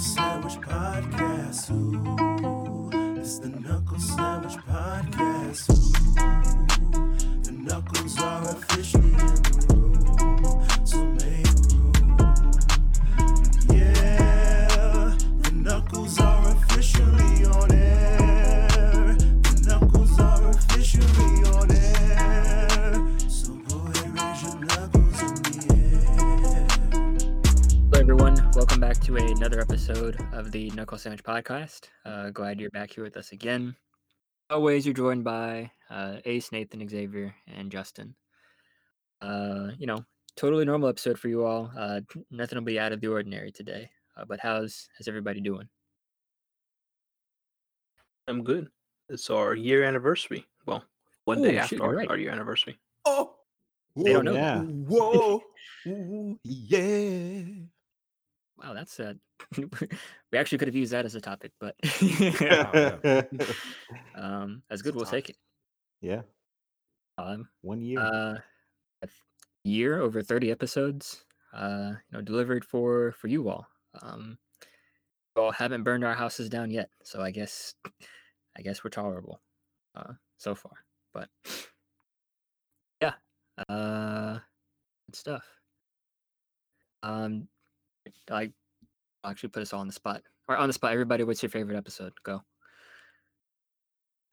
Sandwich Podcast. Ooh, it's the Knuckle Sandwich Sandwich Podcast. Uh, glad you're back here with us again. Always, you're joined by uh, Ace, Nathan, Xavier, and Justin. Uh, you know, totally normal episode for you all. Uh, nothing will be out of the ordinary today. Uh, but how's how's everybody doing? I'm good. It's our year anniversary. Well, one day Oh, after shoot, our, right. our year anniversary. Oh, They don't know. Yeah. Whoa, Ooh, yeah. Wow, that's uh, we actually could have used that as a topic, but um, that's good. We'll take it. yeah. Um, One year. uh a year over 30 episodes uh you know delivered for for you all um we all haven't burned our houses down yet so i guess i guess we're tolerable uh so far but yeah uh good stuff um like actually put us all on the spot or on the spot everybody what's your favorite episode go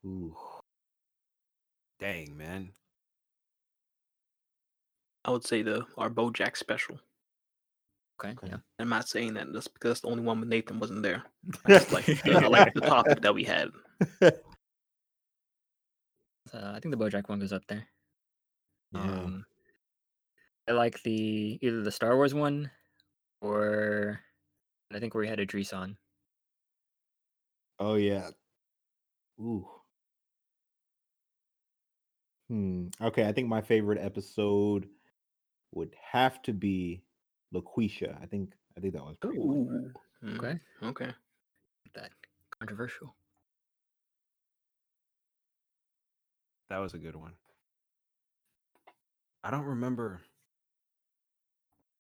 Ooh. Dang, man. I would say the our BoJack special. okay, Okay. yeah I'm not saying that just because the only one with Nathan wasn't there. I just like the, I like the topic that we had. uh, i think the bojack one goes up there Yeah. Um, I like the either the Star Wars one or I think where we had Idris on. oh yeah. Ooh. Hmm. Okay, I think my favorite episode would have to be LaQuisha. I think I think that was pretty good. Ooh. Okay, Okay. that controversial. That was a good one. I don't remember.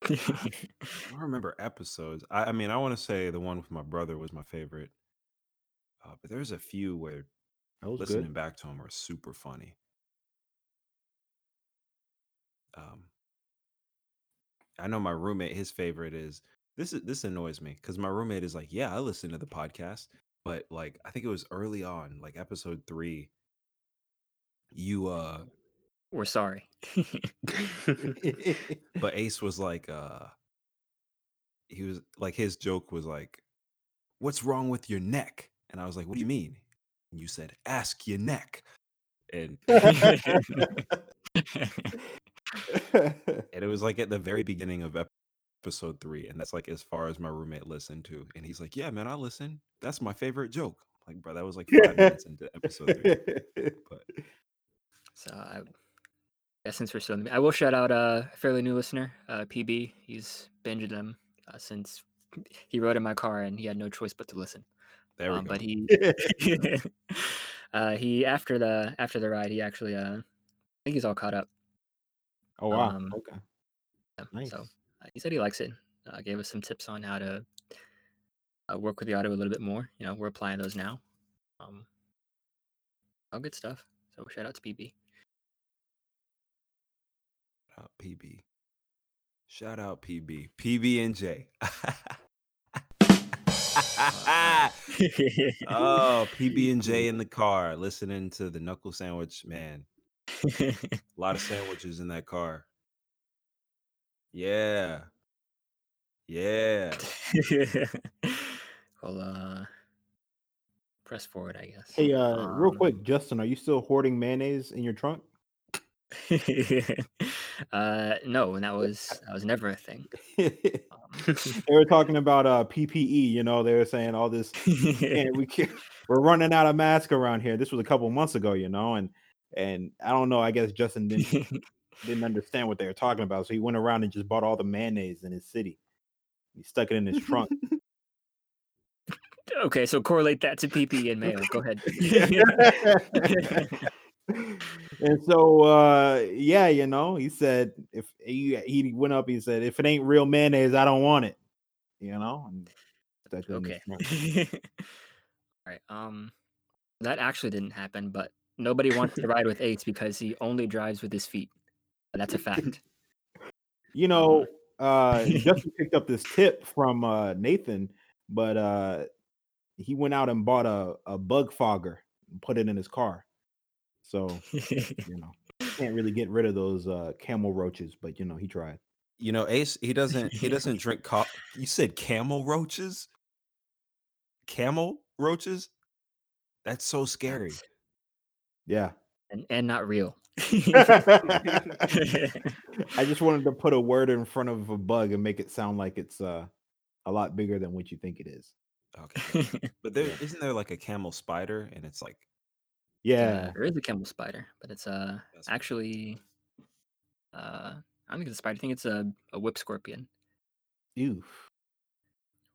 I don't remember episodes. I, I mean, I want to say the one with my brother was my favorite, uh, but there's a few where That was listening good. back to them are super funny. Um, I know my roommate. His favorite is this. Is this annoys me because my roommate is like, "Yeah, I listen to the podcast," but like, I think it was early on, like episode three. You uh We're sorry. but Ace was like, uh, he was like, his joke was like, "What's wrong with your neck?" And I was like, "What do you mean?" And you said, "Ask your neck." And and it was like at the very beginning of episode three, and that's like as far as my roommate listened to. And he's like, "Yeah, man, I listen. That's my favorite joke." Like, bro, that was like five minutes into episode three. But so I guess since we're still, in the, I will shout out uh, a fairly new listener, uh, PB. He's binged them uh, since he rode in my car and he had no choice but to listen. there we Um, go. but he uh, he after the after the ride he actually uh, I think he's all caught up. oh wow. um, okay. Yeah, Nice. So uh, he said he likes it. Uh, gave us some tips on how to uh, work with the audio a little bit more. You know, we're applying those now. Um, all good stuff. So shout out to PB. Shout out PB. Shout out PB. PB and J. oh, PB and J in the car, listening to the knuckle sandwich. Man, a lot of sandwiches in that car. Yeah. Yeah. well, uh, press forward, I guess. Hey, uh, real Um, quick, Justin, are you still hoarding mayonnaise in your trunk? Uh, no, and that was that was never a thing. they Um, were talking about uh PPE. You know, they were saying all this. And we can't, we're running out of masks around here. This was a couple months ago, you know, and and I don't know. I guess Justin didn't didn't understand what they were talking about, so he went around and just bought all the mayonnaise in his city. He stuck it in his trunk. okay, so correlate that to PP and mayo. Go ahead. And so uh yeah, you know, he said if he he went up, he said, if it ain't real mayonnaise, I don't want it. You know, Okay. All right. Um, that actually didn't happen, but nobody wants to ride with Ace because he only drives with his feet. That's a fact. You know, uh Justin picked up this tip from uh Nathan, but uh he went out and bought a, a bug fogger and put it in his car. So, you know, can't really get rid of those uh camel roaches, but you know, he tried. You know, Ace, he doesn't he doesn't drink coffee. You said camel roaches? Camel roaches? That's so scary. Yeah. and and not real. I just wanted to put a word in front of a bug and make it sound like it's uh a lot bigger than what you think it is. Okay. But there not there like a camel spider and it's like Yeah. Uh, there is a camel spider, but it's uh That's actually uh I don't think it's a spider. I think it's a, a whip scorpion Ew.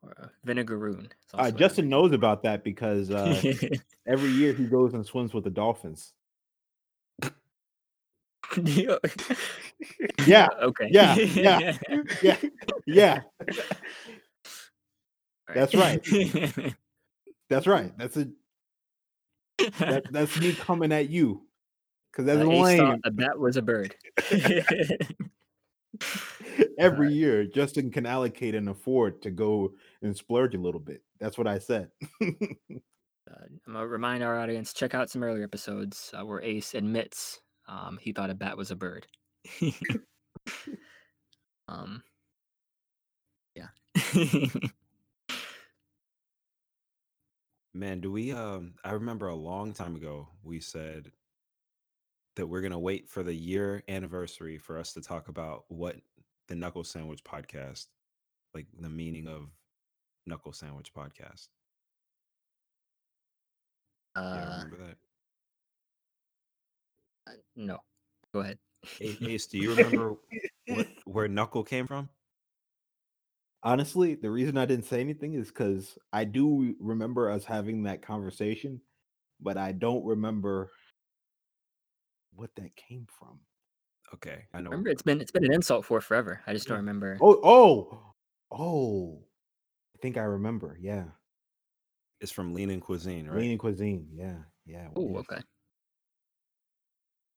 or a vinegaroon. It's Uh, also a- Justin knows about that because uh every year he goes and swims with the dolphins. Yeah. Yeah. okay. Yeah, yeah. Yeah. Yeah. All That's right. That's right. That's a that, that's me coming at you. Cause that's Uh, lame. a bat was a bird. Every year, Justin can allocate and afford to go and splurge a little bit. That's what I said. Uh, I'm gonna remind our audience check out some earlier episodes uh, where Ace admits um, he thought a bat was a bird. um, yeah. Man, do we um I remember a long time ago we said that we're gonna wait for the year anniversary for us to talk about what the Knuckle Sandwich podcast, like the meaning of Knuckle Sandwich podcast. Yeah, uh, remember that? uh, no, go ahead. A- Ace, do you remember what, where Knuckle came from? Honestly, the reason I didn't say anything is because I do remember us having that conversation, but I don't remember what that came from. Okay, I know. Remember, it's been it's been an insult for forever. I just don't remember. Oh, oh, oh! I think I remember. Yeah, It's from Lean and Cuisine, right? leaning cuisine. Yeah, yeah. Oh, okay.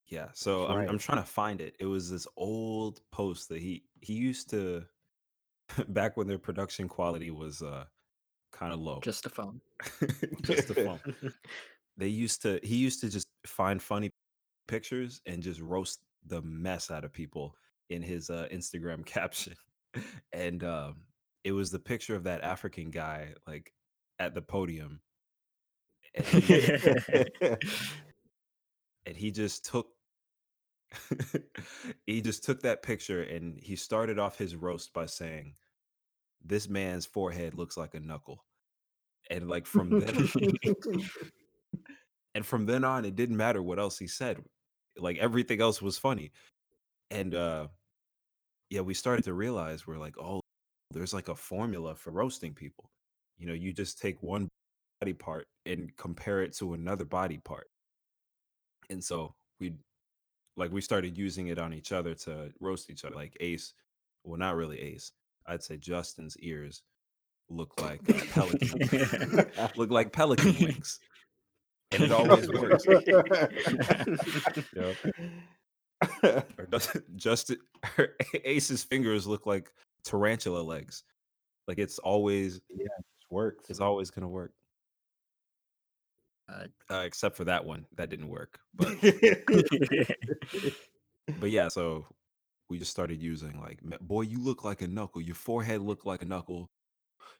Yeah. So I'm I'm trying to find it. It was this old post that he he used to back when their production quality was uh kind of low. Just a phone. just a phone. They used to he used to just find funny pictures and just roast the mess out of people in his uh Instagram caption. And um it was the picture of that African guy like at the podium. And he, and he just took he just took that picture and he started off his roast by saying this man's forehead looks like a knuckle. And like from then and from then on it didn't matter what else he said like everything else was funny. And uh yeah we started to realize we're like oh there's like a formula for roasting people. You know you just take one body part and compare it to another body part. And so we like we started using it on each other to roast each other like ace well not really ace i'd say justin's ears look like uh, pelican look like pelican wings and it always works Yep. or does Justin Ace's fingers look like tarantula legs. Like it's always works. it's always gonna work. Uh, Uh, except for that one, that didn't work. But but yeah, so we just started using like, boy, you look like a knuckle. Your forehead look like a knuckle.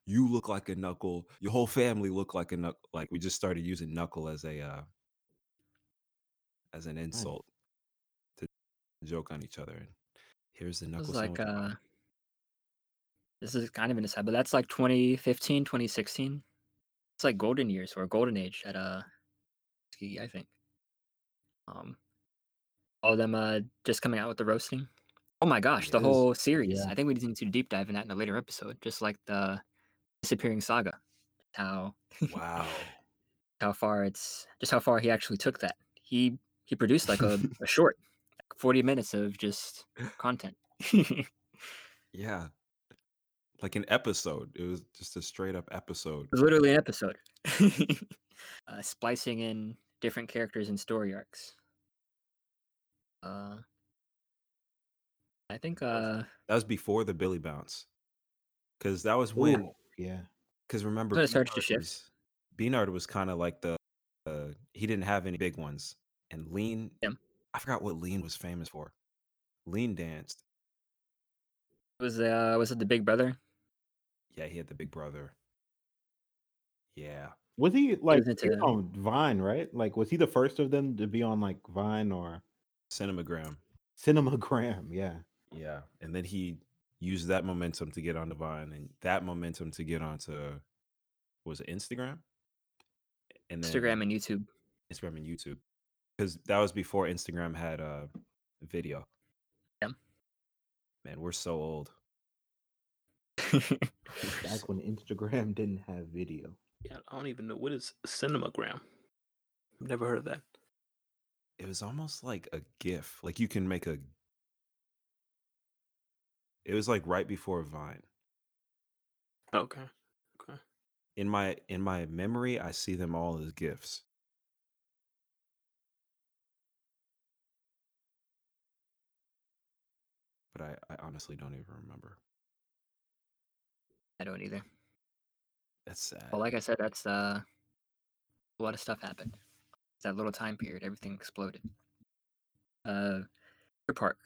You look like a knuckle. Your whole family look like a knuckle. Like we just started using knuckle as a uh, as an insult to joke on each other. And here's the knuckle like uh this is kind of an aside, but that's like 2015, 2016. It's like golden years or golden age at uh ski, I think. Um all of them uh just coming out with the roasting. Oh my gosh, the Yes. whole series. Yeah. I think we need to deep dive in that in a later episode, just like the disappearing saga. How wow. how far it's just how far he actually took that. He he produced like a, a short, like 40 minutes of just content. Yeah. Like an episode. It was just a straight up episode. Literally an episode. uh, splicing in different characters and story arcs. Uh, I think uh, That was before the Billy Bounce, because that was when. Ooh, yeah. Because remember, Beanard shift. was- Beanard was kind of like the. Uh, he didn't have any big ones, and Lean. Yeah. I forgot what Lean was famous for. Lean danced. was uh was it the Big Brother? Yeah, he had the big brother. Yeah. Was he like he was into- on Vine, right? Like, was he the first of them to be on like Vine or Cinemagram. Cinemagram? Yeah. Yeah. And then he used that momentum to get onto Vine and that momentum to get onto was it Instagram? And then Instagram and YouTube. Instagram and YouTube. Because that was before Instagram had uh video. Yeah. Man, we're so old. Back when Instagram didn't have video. Yeah, I don't even know what is cinemagram. I've never heard of that. It was almost like a GIF. Like you can make a it was like right before Vine. Okay. Okay. In my in my memory i see them all as gifts but i i honestly don't even remember I don't either. that's sad Well, like I said, that's uh, a lot of stuff happened. That little time period, everything exploded. Uh, Deer Park.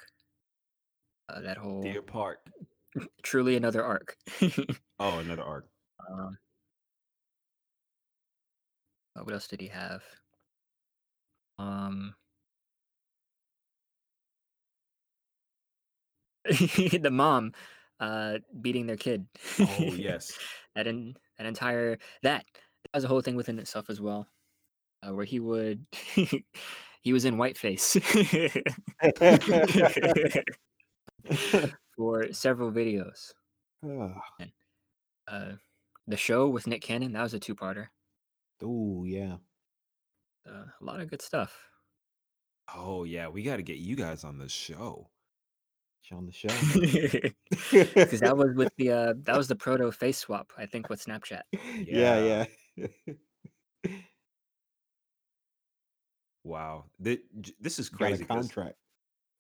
Uh, that whole deer park truly another arc. oh another arc um, uh, what else did he have? Um, the mom uh beating their kid. oh yes that in that entire that that was a whole thing within itself as well, uh, where he would he was in whiteface for several videos. oh Uh, the show with Nick Cannon that was a two-parter. Oh yeah. Uh, a lot of good stuff. oh yeah we got to get you guys on the show It's on the show. Because that was with the uh, that was the proto face swap, I think, with Snapchat. yeah, yeah. wow Th- j- this is Got a crazy 'cause contract.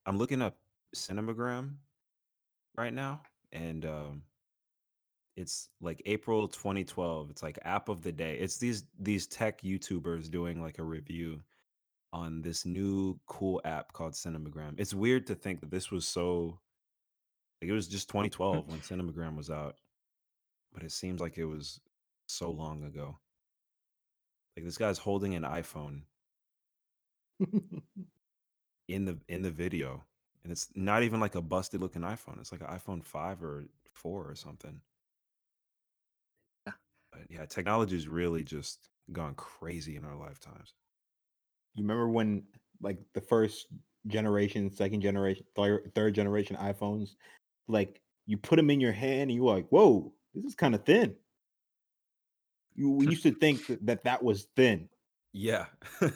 i'm looking up cinemagram right now and um it's like april 2012 it's like app of the day it's these these tech youtubers doing like a review on this new cool app called cinemagram. It's weird to think that this was so like it was just 2012 when cinemagram was out but it seems like it was so long ago. Like this guy's holding an iphone in the in the video and it's not even like a busted looking iphone it's like an iphone 5 or 4 or something. But yeah technology's really just gone crazy in our lifetimes You remember when like the first generation, second generation, third, third generation iPhones, like you put them in your hand and you were like, "Whoa, this is kind of thin." You we used to think that, that that was thin. yeah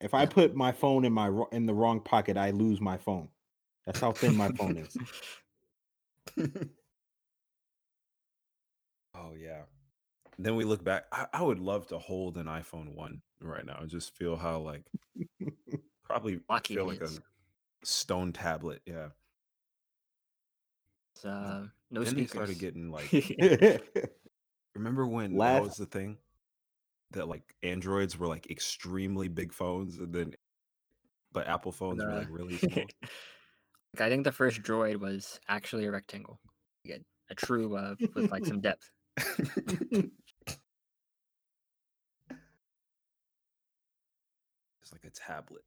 If I put my phone in my in the wrong pocket, I lose my phone. That's how thin my phone is. oh yeah then we look back I, I would love to hold an iphone 1 right now and just feel how like probably Lucky feel like is. a stone tablet yeah It's, uh, no then speakers. started getting like Remember when that was the thing? That like androids were like extremely big phones and then but Apple phones were Uh, like really small. like, I think the first droid was actually a rectangle. A true uh, with like some depth. It's like a tablet.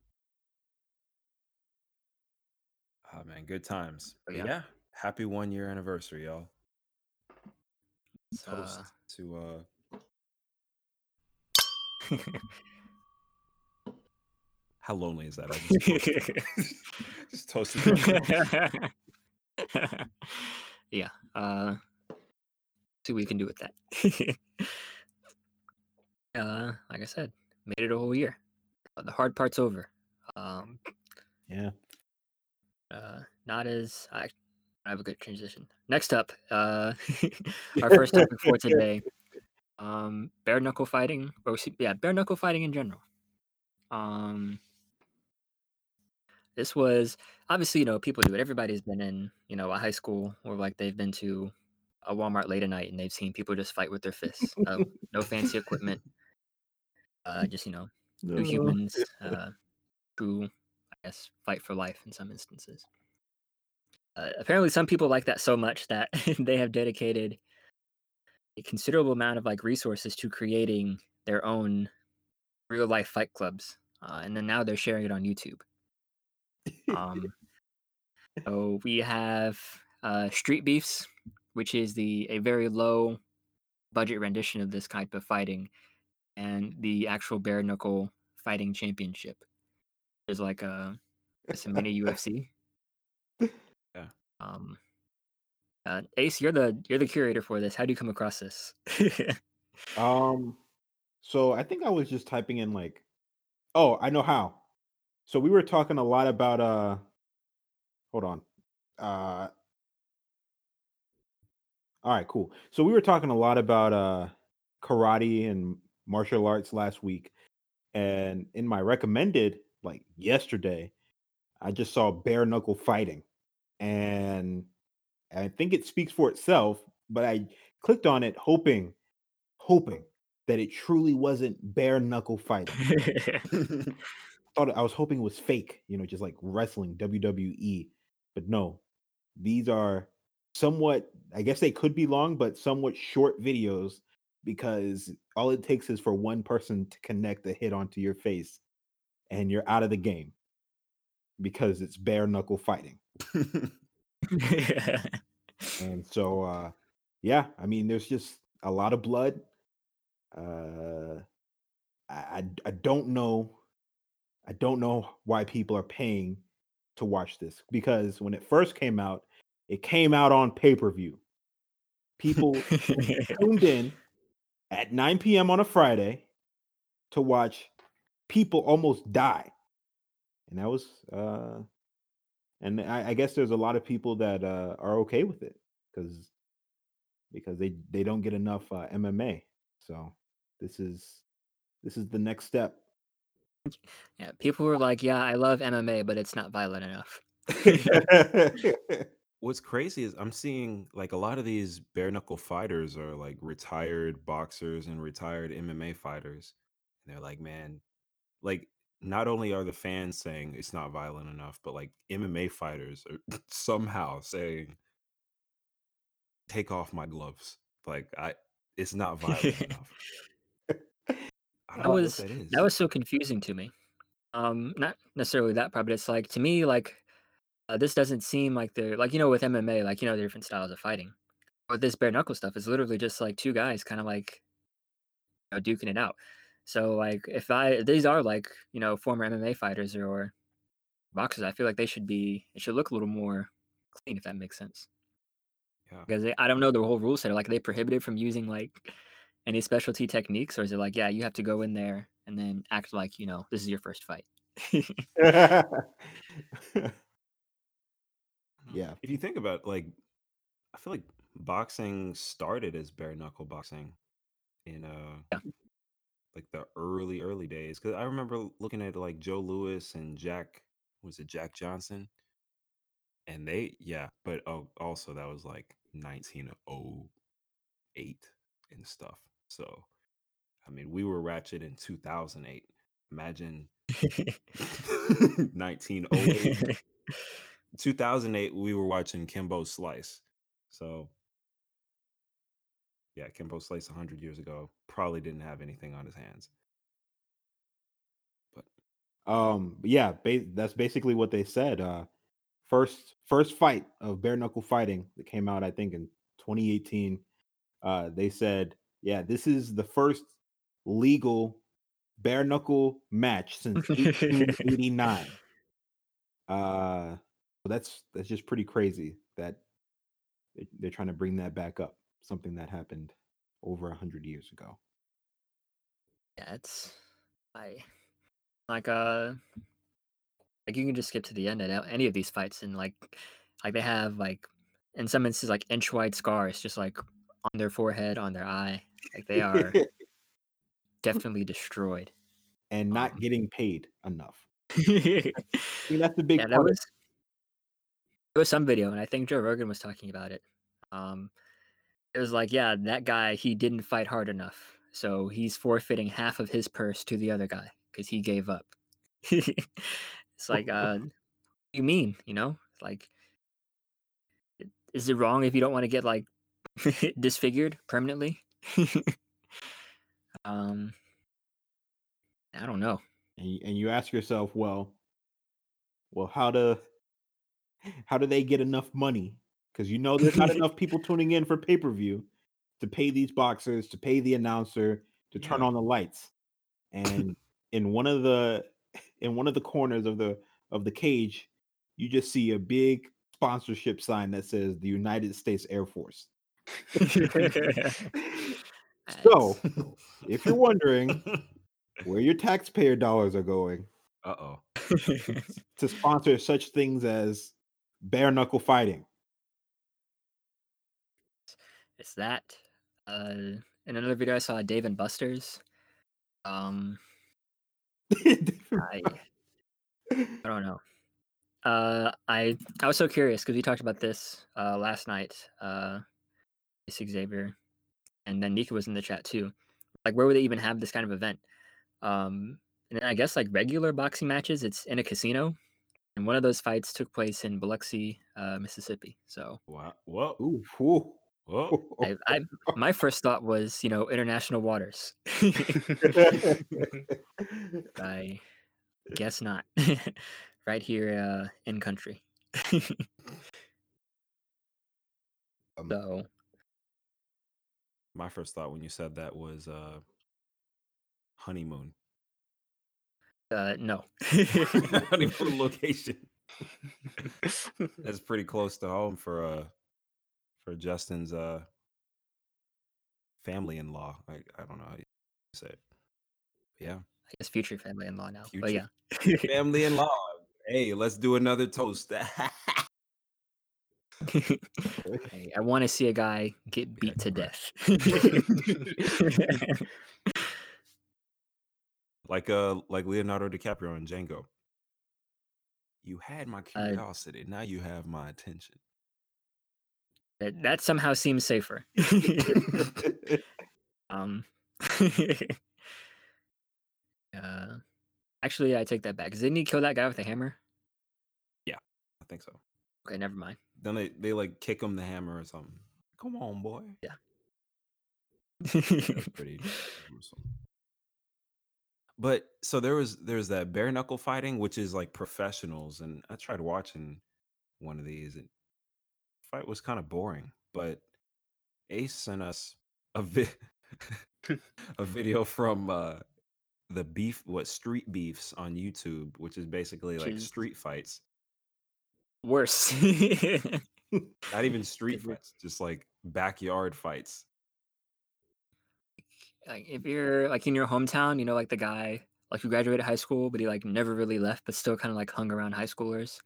Oh man, good times. But But yeah. yeah. Happy one year anniversary, y'all. Toast uh, to uh how lonely is that? Just toasted my- yeah. Uh, see what we can do with that. uh, like I said, made it a whole year. Uh, The hard part's over. Um, yeah. uh, not as I, I have a good transition. Next up, uh, our first topic for today, um, bare knuckle fighting, or yeah, bare knuckle fighting in general. Um, this was obviously you know people do it. Everybody's been in you know a high school or like they've been to a Walmart late at night and they've seen people just fight with their fists. Uh, no fancy equipment, uh, just you know two humans uh, who I guess fight for life in some instances. Uh, apparently, some people like that so much that they have dedicated a considerable amount of like resources to creating their own real life fight clubs, uh, and then now they're sharing it on YouTube. Um, so we have uh, Street Beefs, which is the a very low budget rendition of this type of fighting, and the actual bare knuckle fighting championship. There's like a it's a mini UFC. Yeah. Um. Uh, Ace, you're the you're the curator for this. How do you come across this? Um, so I think I was just typing in like, oh, I know how. So we were talking a lot about uh, hold on, uh, all right, cool. So we were talking a lot about uh karate and martial arts last week, and in my recommended like yesterday, I just saw bare knuckle fighting, and I think it speaks for itself. But I clicked on it hoping, hoping that it truly wasn't bare knuckle fighting. thought I was hoping it was fake, you know, just like wrestling WWE. But no, these are somewhat, I guess they could be long, but somewhat short videos because all it takes is for one person to connect a hit onto your face and you're out of the game because it's bare knuckle fighting. And so, uh, yeah, I mean, there's just a lot of blood. Uh, I, I I don't know. I don't know why people are paying to watch this because when it first came out, it came out on pay per view. People tuned in at 9 p.m. on a Friday to watch people almost die, and that was. uh And I, I guess there's a lot of people that uh, are okay with it because because they they don't get enough uh, MMA. So this is this is the next step. yeah, people were like, "Yeah, I love MMA, but it's not violent enough." What's crazy is I'm seeing like a lot of these bare knuckle fighters are like retired boxers and retired MMA fighters. And they're like, man, like not only are the fans saying it's not violent enough, but like MMA fighters are somehow saying, take off my gloves. Like I it's not violent enough. I That was that that was so confusing to me. Um, not necessarily that part, but it's like to me, like uh, this doesn't seem like they're like you know with MMA, like you know the different styles of fighting. But this bare knuckle stuff is literally just like two guys kind of like you know, duking it out. So like if I these are like you know former MMA fighters or boxers, I feel like they should be it should look a little more clean if that makes sense. Yeah. Because they, I don't know the whole rule set. Like are they prohibited from using like any specialty techniques, or is it like yeah you have to go in there and then act like you know this is your first fight? yeah. If you think about like I feel like boxing started as bare knuckle boxing in uh Yeah. like the early early days cuz I remember looking at like Joe Louis and Jack was it Jack Johnson and they yeah, but oh, also that was like 1908 and stuff. So I mean, we were ratchet in 2008. Imagine 1908 2008 we were watching Kimbo Slice. So yeah, Kimbo Slice 100 years ago probably didn't have anything on his hands. But Um, yeah, ba- that's basically what they said. Uh, first first fight of bare knuckle fighting that came out, I think, in 2018. Uh, they said, yeah, this is the first legal bare knuckle match since 1889. uh, so that's that's just pretty crazy that they- they're trying to bring that back up. Something that happened over a hundred years ago. Yeah, it's I like uh like you can just skip to the end of any of these fights and like like they have like in some instances like inch wide scars just like on their forehead, on their eye. Like they are definitely destroyed. and not Um, getting paid enough. I mean, that's the big that part. was there was some video, and I think Joe Rogan was talking about it. Um, it was like, yeah, that guy he didn't fight hard enough, so he's forfeiting half of his purse to the other guy because he gave up. it's like, uh, what do you mean? You know, It's like, is it wrong if you don't want to get like disfigured permanently? um, I don't know. and you, and you ask yourself, well, well, how to how do they get enough money? Because you know there's not enough people tuning in for pay per view to pay these boxers, to pay the announcer, to turn Yeah. on the lights. And in one of the in one of the corners of the of the cage, you just see a big sponsorship sign that says the United States Air Force. so, if you're wondering where your taxpayer dollars are going, Uh oh. to sponsor such things as bare knuckle fighting. it's that. Uh, in another video, I saw Dave and Buster's. Um, I I don't know. Uh, I I was so curious because we talked about this uh last night. Uh, Xavier, and then Nika was in the chat too. Like, where would they even have this kind of event? Um, and then I guess like regular boxing matches, it's in a casino, and one of those fights took place in Biloxi, uh, Mississippi. So Wow. Whoa. Ooh, whoa. Whoa. I, I my first thought was you know international waters. I guess not. right here uh, in country. Um, so My first thought when you said that was uh honeymoon. Uh, no. honeymoon location. That's pretty close to home for uh for Justin's uh family in law. I I don't know how you say it. Yeah. I guess future family in law now. But yeah. Family in law. Hey, let's do another toast. Hey, I want to see a guy get beat to death. Like uh like Leonardo DiCaprio in Django. You had my curiosity. now you have my attention. that, that somehow seems safer. um, uh, actually, I take that back. Didn't he kill that guy with a hammer? Yeah, I think so. Okay, never mind. Then they, they like kick him the hammer or something. Come on, boy. Yeah. pretty. But so there was there's that bare knuckle fighting, which is like professionals, and I tried watching one of these. And fight was kind of boring, but Ace sent us a vi- a video from uh the beef what street beefs on YouTube, which is basically like Jeez. street fights. Worse. Not even street fights, just like backyard fights. Like if you're like in your hometown, you know, like the guy like who graduated high school, but he like never really left, but still kind of like hung around high schoolers.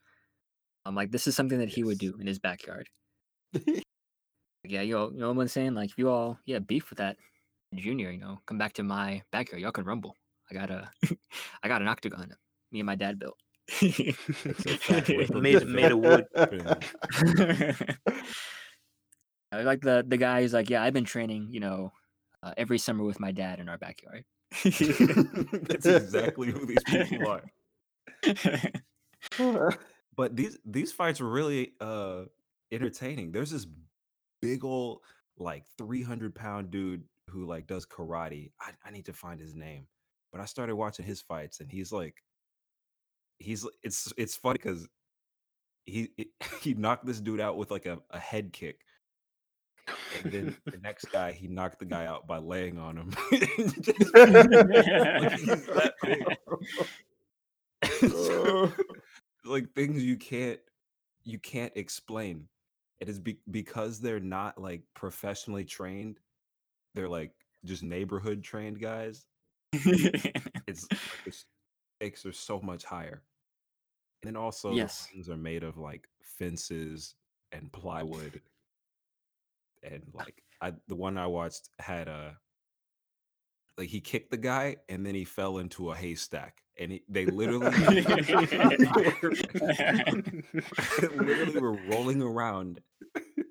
Um, like this is something that he would do in his backyard. yeah, you yo, you know what I'm saying? Like if you all yeah beef with that junior, you know, come back to my backyard. Y'all can rumble. I got a, I got an octagon. Me and my dad built. made made of wood. I like the the guy who's like, yeah, I've been training, you know, uh, every summer with my dad in our backyard. That's exactly who these people are. But these these fights were really uh entertaining. There's this big old like 300 pound dude who like does karate. I, I need to find his name, but I started watching his fights and he's like, he's it's it's funny because he he knocked this dude out with like a, a head kick. And then the next guy, he knocked the guy out by laying on him. Just- like, he's that big. So, like things you can't you can't explain. It is be- because they're not like professionally trained. They're like just neighborhood trained guys. It's stakes are so much higher. And then also Yes. the rings are made of like fences and plywood. And like I the one I watched had a like he kicked the guy and then he fell into a haystack and he, they literally literally were rolling around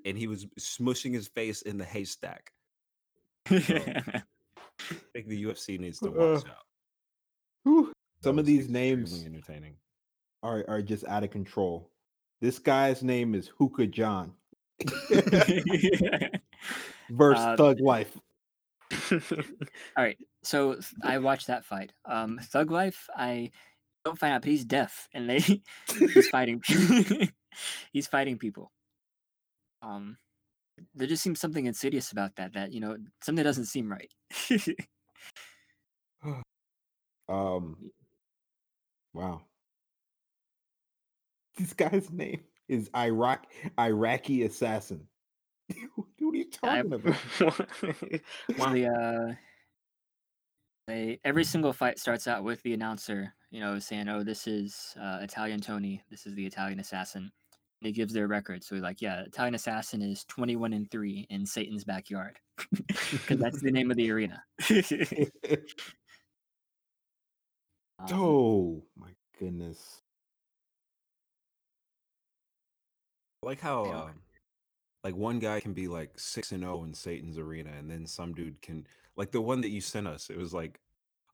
and he was smushing his face in the haystack. I think the UFC needs to watch Uh, out. Whew. Some of these names entertaining. are are just out of control. This guy's name is Hookah John versus Uh, Thug Life. All right, so I watched that fight. Um, Thug Life, I don't find out, but he's deaf, and they he's fighting. he's fighting people. Um, there just seems something insidious about that. That you know, something doesn't seem right. Um, wow. This guy's name is Iraq Iraqi assassin. what are you I- talking about? Well, the uh, they every single fight starts out with the announcer, you know, saying, "Oh, this is uh, Italian Tony. This is the Italian assassin." And he gives their record, so he's like, "Yeah, Italian assassin is twenty-one and three in Satan's backyard," because that's the name of the arena. Um, oh my goodness. I like how Yeah. um, like one guy can be like six and zero in Satan's arena, and then some dude can like the one that you sent us. It was like,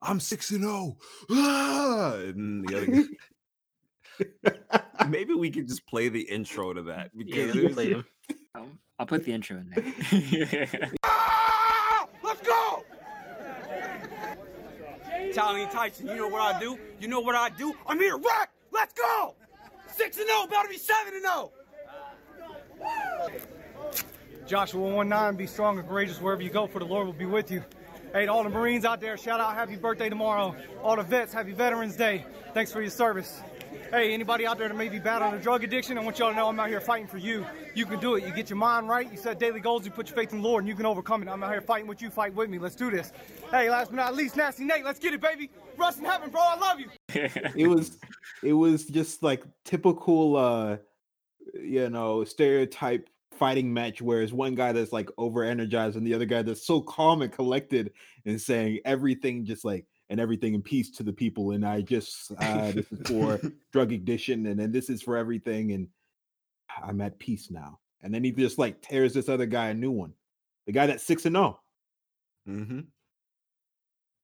I'm six and zero, ah! and the other guy. Maybe we could just play the intro to that yeah, because was- play him. I'll, I'll put the intro in there. Let's go! Italian Tyson, you know what I do? You know what I do? I'm here to rock! Let's go! 6 and 0, about to be 7 and oh. 0. Joshua 1 9, be strong and courageous wherever you go, for the Lord will be with you. Hey, to all the Marines out there, shout out happy birthday tomorrow. All the vets, happy Veterans Day. Thanks for your service. Hey, anybody out there that may be battling a drug addiction, I want y'all to know I'm out here fighting for you. You can do it. You get your mind right, you set daily goals, you put your faith in the Lord, and you can overcome it. I'm out here fighting with you, fight with me. Let's do this. Hey, last but not least, Nasty Nate, let's get it, baby. Rust in heaven, bro. I love you. it was it was just like typical uh you know stereotype fighting match where it's one guy that's like over energized and the other guy that's so calm and collected and saying everything just like and everything in peace to the people and i just uh this is for drug addiction and then this is for everything and i'm at peace now and then he just like tears this other guy a new one the guy that's six and oh Mm-hmm.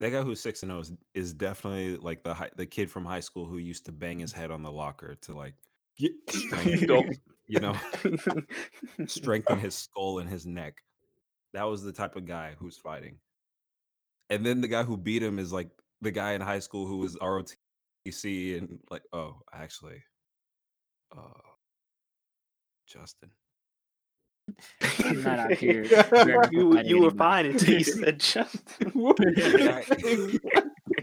That guy who's six and zero is, is definitely like the hi- the kid from high school who used to bang his head on the locker to like strengthen, you know strengthen his skull and his neck. That was the type of guy who's fighting. And then the guy who beat him is like the guy in high school who was ROTC and like oh actually, uh, Justin. I'm not out here. You, you were fine until you said Justin.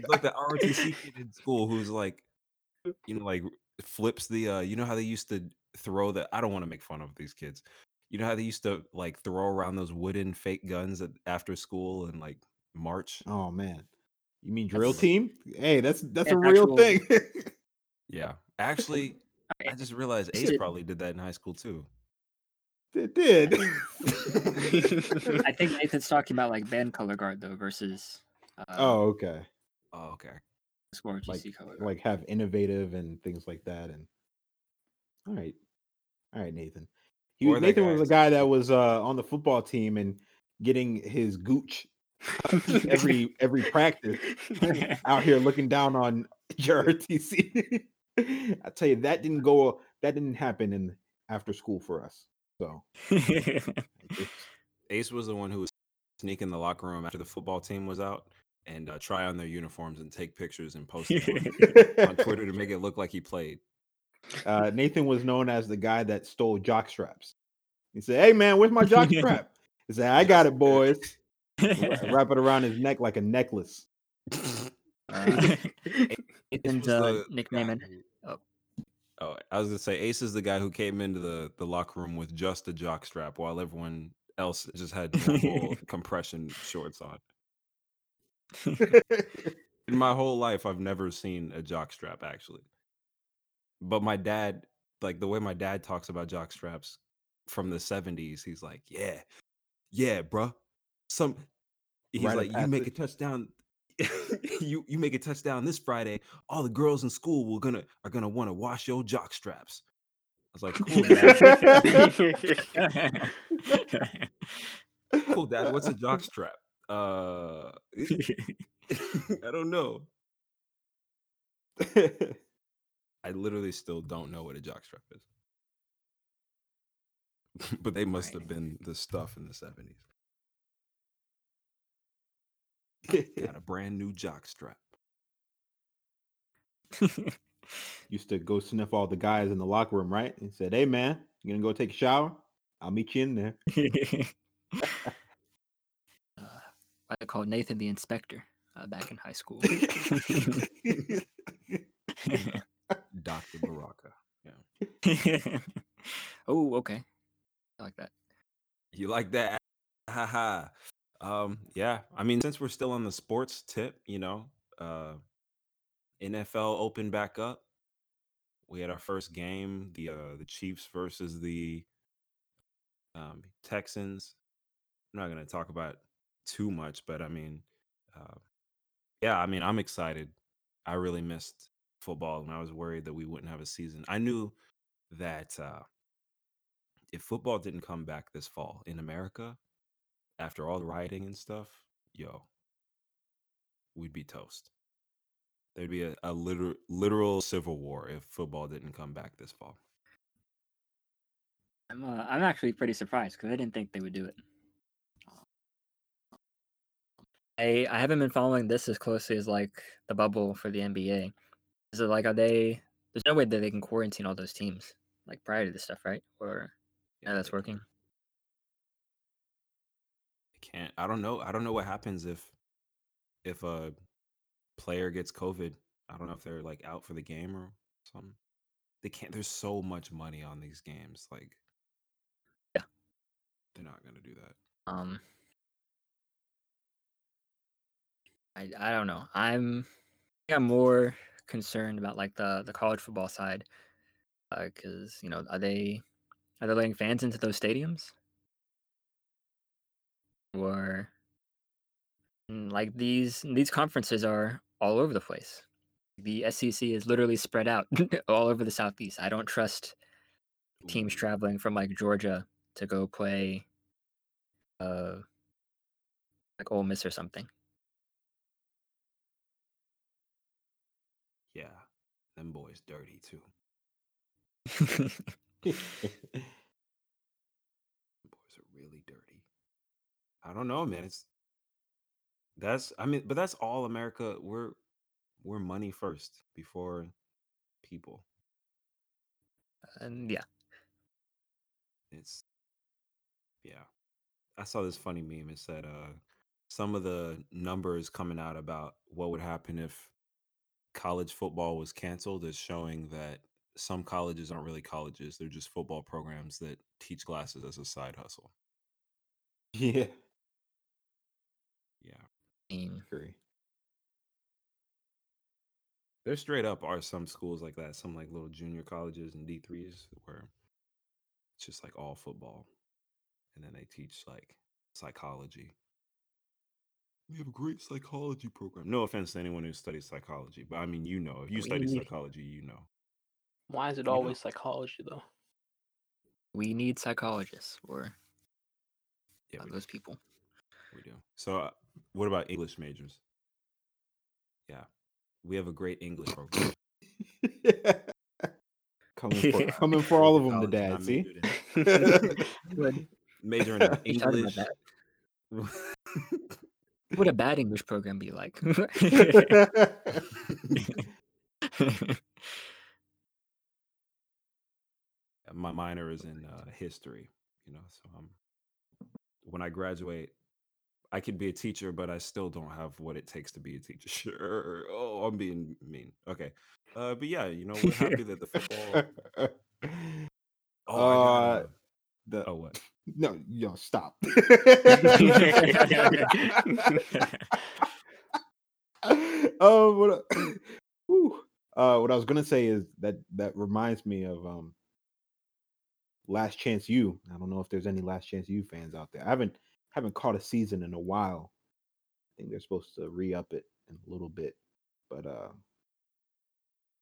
like the ROTC kid in school who's like, you know, like flips the. uh You know how they used to throw the. I don't want to make fun of these kids. You know how they used to like throw around those wooden fake guns at, after school and like march. oh man you mean drill That's- team hey that's that's Yeah, a real actual- thing Yeah, actually, I just realized Ace probably did that in high school too. It did. I think Nathan's talking about like band color guard though versus uh, oh, okay. Oh, okay. Score GC Like, color like have innovative and things like that. And all right, all right, Nathan. He was, Nathan was a guy that was uh, on the football team and getting his gooch every every practice. Out here looking down on JRTC. I tell you, that didn't go. That didn't happen in after school for us. So Ace was the one who was sneaking the locker room after the football team was out and uh, try on their uniforms and take pictures and post them on, on Twitter to make it look like he played. uh, Nathan was known as the guy that stole jock straps. He said, "Hey man, where's my jock strap?" He said, "I got it, boys." Wrap it around his neck like a necklace. Uh, Ace Nathan's uh, the nickname who- oh. Oh, I was gonna say Ace is the guy who came into the, the locker room with just a jock strap while everyone else just had full compression shorts on. In my whole life, I've never seen a jock strap actually. But my dad, like the way my dad talks about jock straps, from the 70s. He's like, yeah, yeah, bruh. Some he's of like, you make a touchdown. you you make a touchdown this Friday. All the girls in school will gonna are gonna want to wash your jock straps. I was like, cool, dad. cool, dad. What's a jock strap? Uh, I don't know. I literally still don't know what a jock strap is. but they must have been the stuff in the 70s. Got a brand new jock strap. Used to go sniff all the guys in the locker room, right? And said, "Hey, man, you gonna go take a shower? I'll meet you in there." I called Nathan the inspector uh, back in high school. Dr. Baraka. Yeah. oh, okay. I like that. You like that? Haha. um, yeah. I mean, since we're still on the sports tip, you know, uh NFL opened back up. We had our first game, the uh the Chiefs versus the um Texans. I'm not gonna talk about too much, but I mean, uh, yeah, I mean, I'm excited. I really missed football, and I was worried that we wouldn't have a season. I knew that uh, if football didn't come back this fall in America, after all the rioting and stuff, yo, we'd be toast. There'd be a, a literal, literal civil war if football didn't come back this fall. I'm uh, I'm actually pretty surprised because I didn't think they would do it. I I haven't been following this as closely as like the bubble for the NBA. Is it like are they? There's no way that they can quarantine all those teams like prior to this stuff, right? Or yeah, that's they working. can't. I don't know. I don't know what happens if if a player gets COVID. I don't know if they're like out for the game or something. They can't. There's so much money on these games. Like, Yeah. they're not gonna do that. Um, I I don't know. I'm I'm more concerned about like the the college football side, because you know are they are they letting fans into those stadiums or mm, like these these conferences are all over the place. The SEC is literally spread out all over the southeast. I don't trust teams traveling from like Georgia to go play uh like Ole Miss or something. Yeah, them boys dirty too. Boys are really dirty. I don't know, man. It's that's. I mean, but that's all America. We're we're money first before people. and yeah. It's yeah. I saw this funny meme. It said uh some of the numbers coming out about what would happen if college football was canceled is showing that some colleges aren't really colleges. They're just football programs that teach classes as a side hustle. yeah, Yeah. I agree. There straight up are some schools like that, some like little junior colleges and D3s where it's just like all football. And then they teach like psychology. We have a great psychology program. No offense to anyone who studies psychology, but I mean, you know, if you study We- psychology, you know. Why is it You know. always psychology though? we need psychologists or Yeah, we do. those people. We do. So, uh, what about English majors? Yeah, we have a great English program. coming for coming for all of them, the College that I dad. See. Major in We thought about English. What would a bad English program be like? My minor is in uh, history, you know. So um, when I graduate, I could be a teacher, but I still don't have what it takes to be a teacher. Sure. Oh, I'm being mean. Okay. Uh, but yeah, you know, we're happy that the football. Oh, Uh, the, oh what? No, yo, stop. um, what, I- whew. uh, what I was gonna say is that that reminds me of um Last Chance U. I don't know if there's any Last Chance U fans out there. I haven't haven't caught a season in a while. I think they're supposed to re up it in a little bit, but uh,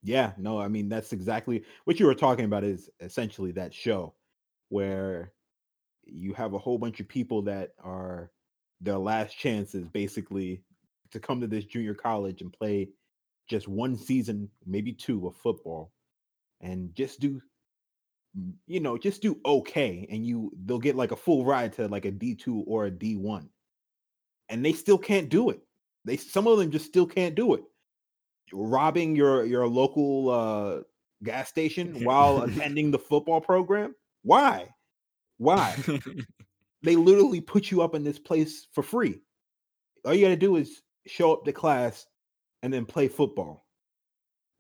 yeah, no, I mean that's exactly what you were talking about. Is essentially that show where you have a whole bunch of people that are their last chance is basically to come to this junior college and play just one season, maybe two of football, and just do mm, you know just do okay and you they'll get like a full ride to like a d2 or a d1 and they still can't do it. They some of them just still can't do it. Robbing your your local uh gas station while attending the football program? Why why? They literally put you up in this place for free. All you got to do is show up to class and then play football.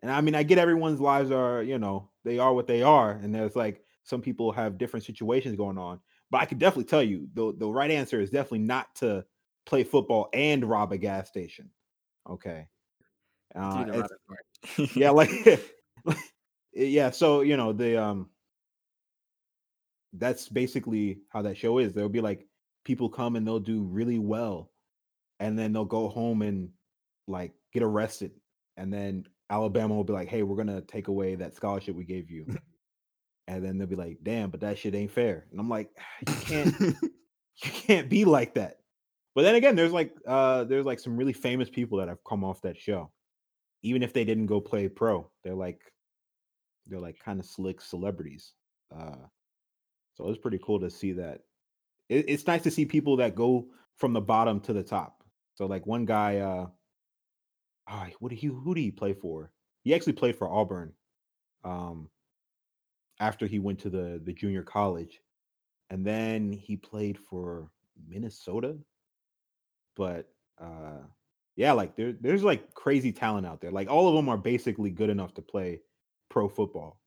And i mean i get everyone's lives are you know they are what they are and there's like some people have different situations going on but i can definitely tell you the, the right answer is definitely not to play football and rob a gas station okay? Uh, Do the it's- Robin part. yeah like yeah so you know the um that's basically how that show is. There'll be like people come and they'll do really well and then they'll go home and like get arrested and then alabama will be like hey we're gonna take away that scholarship we gave you. And then they'll be like damn but that shit ain't fair. And i'm like you can't you can't be like that. But then again there's like uh there's like some really famous people that have come off that show. Even if they didn't go play pro they're like they're like kind of slick celebrities uh so it's pretty cool to see that. It, it's nice to see people that go from the bottom to the top. So like one guy uh ah, what did he who did he play for? He actually played for auburn um after he went to the the junior college. And then he played for minnesota. But uh yeah like there, there's like crazy talent out there. Like all of them are basically good enough to play pro football.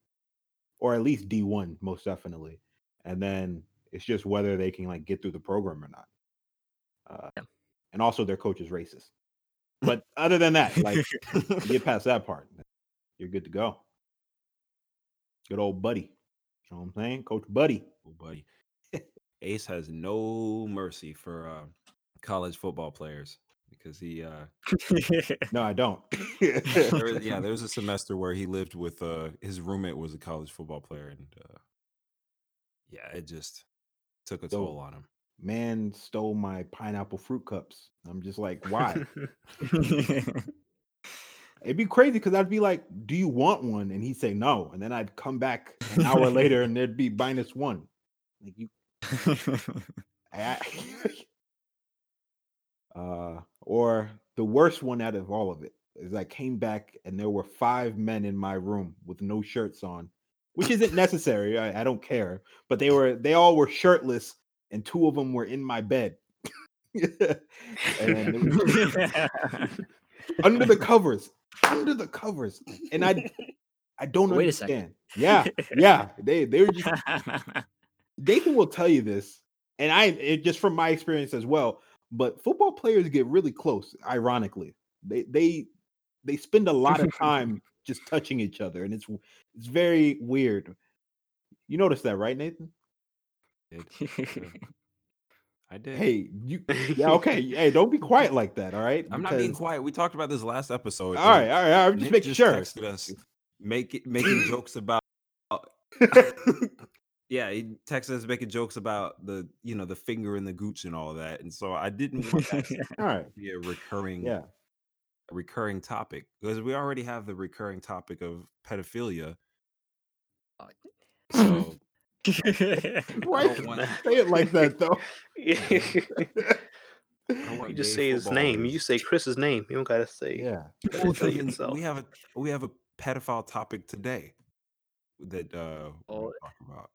Or at least d1 most definitely and then it's just whether they can like get through the program or not. Uh, Yeah. and also their coach is racist. But other than that like get past that part you're good to go. Good old buddy. You know what i'm saying? Coach buddy. Oh, buddy. Ace has no mercy for uh, college football players because he, uh, no i don't. There was, yeah, there was a semester where he lived with uh, his roommate was a college football player, and uh, yeah, it just took a So- toll on him. man stole my pineapple fruit cups i'm just like why It'd be crazy because I'd be like, "Do you want one?" And he'd say no, and then I'd come back an hour later, and there'd be minus one. Like you, I, uh, or the worst one out of all of it is I came back and there were five men in my room with no shirts on, which isn't necessary. I, I don't care, but they were they all were shirtless, and two of them were in my bed. under the covers, under the covers, and I, I don't Wait understand. Yeah, yeah, they they were just will tell you this, and I it, just from my experience as well. But football players get really close. Ironically, they they they spend a lot of time just touching each other, and it's it's very weird. You notice that, right, Nathan? I did. Hey, you yeah, okay. Hey, don't be quiet like that, all right? I'm not being quiet. We talked about this last episode. All right, and all right. I'm just making sure. texted us, make it, making jokes about. yeah, he texted us making jokes about the you know the finger and the gooch and all that, and so I didn't want that to be a recurring Yeah. A recurring topic because we already have the recurring topic of pedophilia. So Why don't want- say it like that though? you just say his name. You say Chris's name. You don't gotta say. Yeah. Gotta tell Even yourself. we have a we have a pedophile topic today that uh we're gonna Oh. talk about,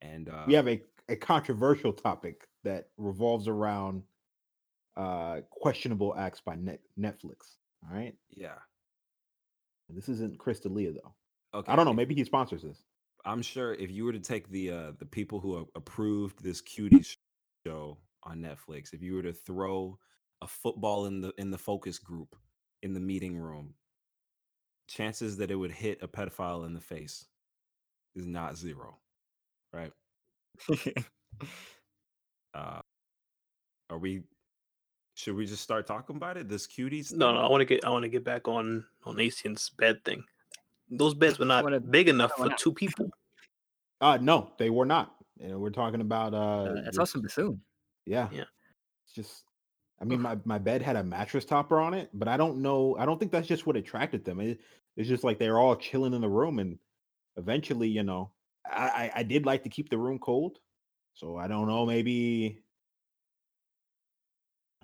and uh, we have a, a controversial topic that revolves around uh questionable acts by Net- Netflix. All right. yeah. This isn't Chris D'Elia though. Okay, I don't know. Maybe he sponsors this. I'm sure if you were to take the uh the people who approved this cutie show on Netflix, if you were to throw a football in the in the focus group in the meeting room, chances that it would hit a pedophile in the face is not zero. right? Uh, are we? Should we just start talking about it? This cuties? No, no, I want to get I want to get back on on Asian's bed thing. Those beds were not wanna- big enough wanna- for two people. Uh no, they were not. And we're talking about uh, Uh, that's this- also Bethune. Yeah. Yeah. It's just I mean my, my bed had a mattress topper on it, but I don't know I don't think that's just what attracted them. It, it's just like they're all chilling in the room and eventually, you know, I, I I did like to keep the room cold. So I don't know, maybe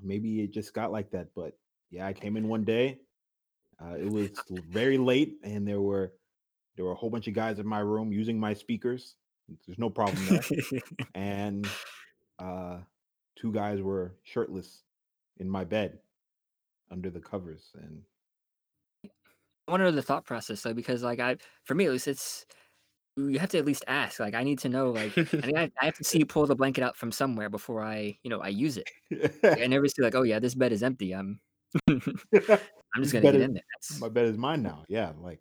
maybe it just got like that. But yeah, I came in one day. Uh, it was very late and there were there were a whole bunch of guys in my room using my speakers. There's no problem there and uh two guys were shirtless in my bed under the covers and I wonder the thought process though, because like I, for me at least, it's you have to at least ask. Like I need to know. Like I think I, I have to see you pull the blanket out from somewhere before I, you know, I use it. Like, I never see like, oh yeah, this bed is empty. I'm, I'm just gonna get is- in there. That's, my bed is mine now yeah like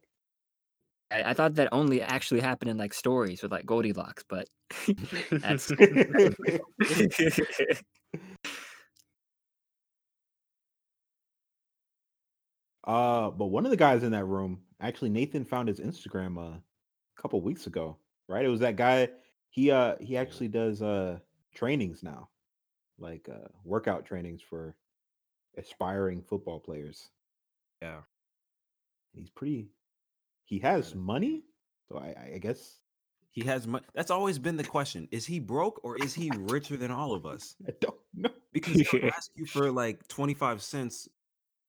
I, I thought that only actually happened in like stories with like Goldilocks, but that's. uh but one of the guys in that room actually nathan found his instagram uh, a couple weeks ago right it was that guy he uh he actually does uh trainings now like uh workout trainings for aspiring football players Yeah. he's pretty he has money so i i- i guess He has money. That's always been the question: Is he broke or is he richer than all of us? i don't know Because he'll ask you for like twenty five cents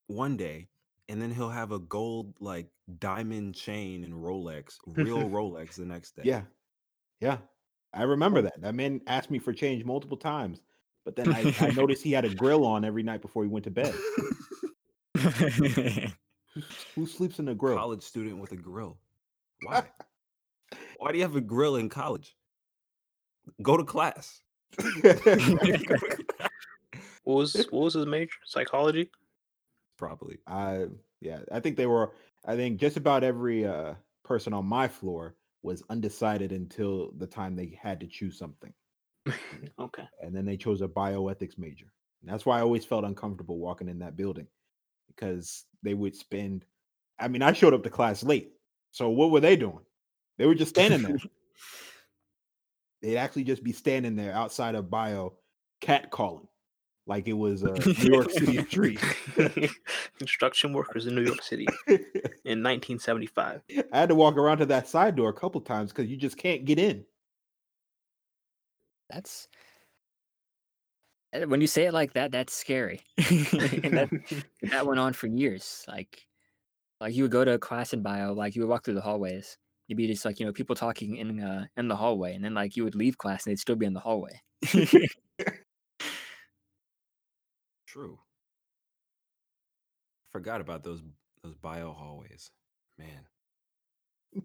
one day, and then he'll have a gold like diamond chain and Rolex, real Rolex, the next day. Yeah. Yeah. I remember that. That man asked me for change multiple times. But then I, I noticed he had a grill on every night before he went to bed. Who, who sleeps in a grill? college student with a grill. Why? Why do you have a grill in college? Go to class. What was what was his major? Psychology. Probably. I yeah, I think they were I think just about every uh person on my floor was undecided until the time they had to choose something. Okay. And then they chose a bioethics major. And that's why I always felt uncomfortable walking in that building because they would spend I mean, I showed up to class late. So what were they doing? They were just standing there. They'd actually just be standing there outside of bio cat calling like it was a New York City street. Construction workers in New York City in 1975. I had to walk around to that side door a couple times because you just can't get in. That's when you say it like that, that's scary. And that, that went on for years. Like, like you would go to a class in bio, like you would walk through the hallways. You'd be just like you know people talking in uh in the hallway, and then like you would leave class and they'd still be in the hallway. True. Forgot about those those bio hallways. Man.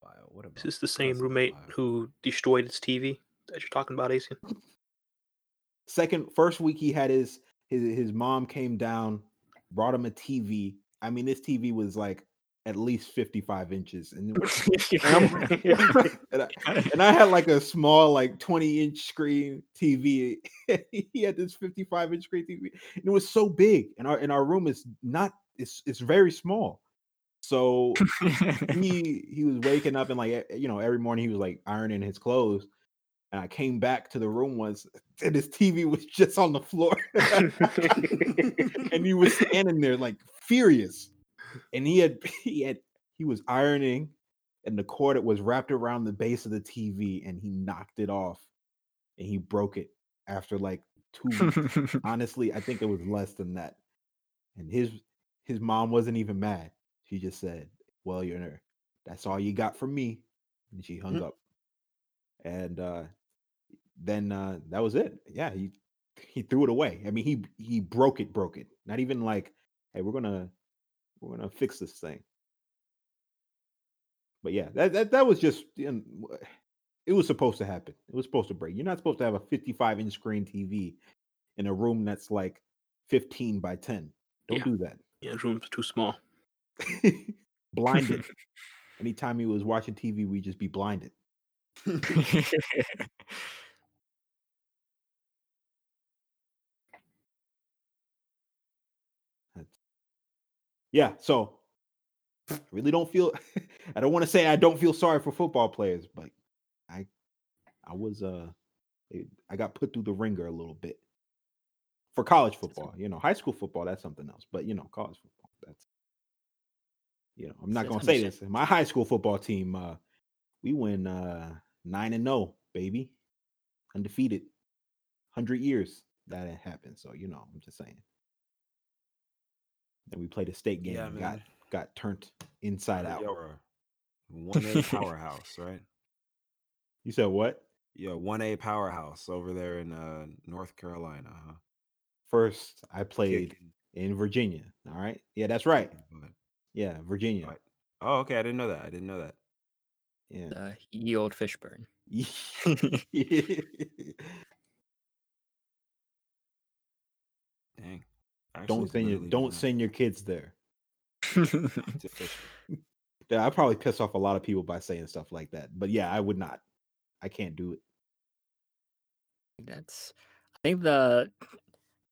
bio. What about Is this the same roommate bio. who destroyed his TV that you're talking about, Asian? Second, first week he had his his his mom came down, brought him a TV. I mean, this TV was like at least 55 inches. And, and, I, and I had like a small, like 20 inch screen TV. he had this 55 inch screen TV. And it was so big. And our and our room is not it's it's very small. So he he was waking up and like you know every morning he was like ironing his clothes and i came back to the room once and his tv was just on the floor and he was standing there like furious and he had he had he was ironing and the cord it was wrapped around the base of the tv and he knocked it off and he broke it after like two weeks. Honestly i think it was less than that and his his mom wasn't even mad. She just said well you're there that's all you got from me and she hung Mm. up. And uh then uh that was it. Yeah he he threw it away. I mean he he broke it broke it. Not even like hey we're gonna we're gonna fix this thing but yeah that that, that was just you know, it was supposed to happen it was supposed to break you're not supposed to have a 55 inch screen tv in a room that's like 15 by 10 don't Yeah. do that yeah, room's too small. blinded anytime he was watching TV, we'd just be blinded. yeah, so I really don't feel I don't want to say I don't feel sorry for football players, but I I was uh I got put through the ringer a little bit. For college football, you know, high school football that's something else, but you know, college football that's you know, I'm not going to say this. My high school football team uh we win uh 9 and 0, baby. Undefeated. 100 years that it happened, so you know, I'm just saying. Then we played a state game Yeah, and got man. got turned inside Heard out. y'all were One A powerhouse, right? You said what? Yeah, one A powerhouse over there in uh, North Carolina. Huh? First, I played Kicking in Virginia. All right. Yeah, that's right. butt. Yeah, Virginia. Right. Oh, okay. I didn't know that. I didn't know that. Yeah. uh, ye old Fishburne. Dang. Actually don't send your don't send your kids there. Yeah, I probably piss off a lot of people by saying stuff like that. But yeah, I would not. I can't do it. That's I think the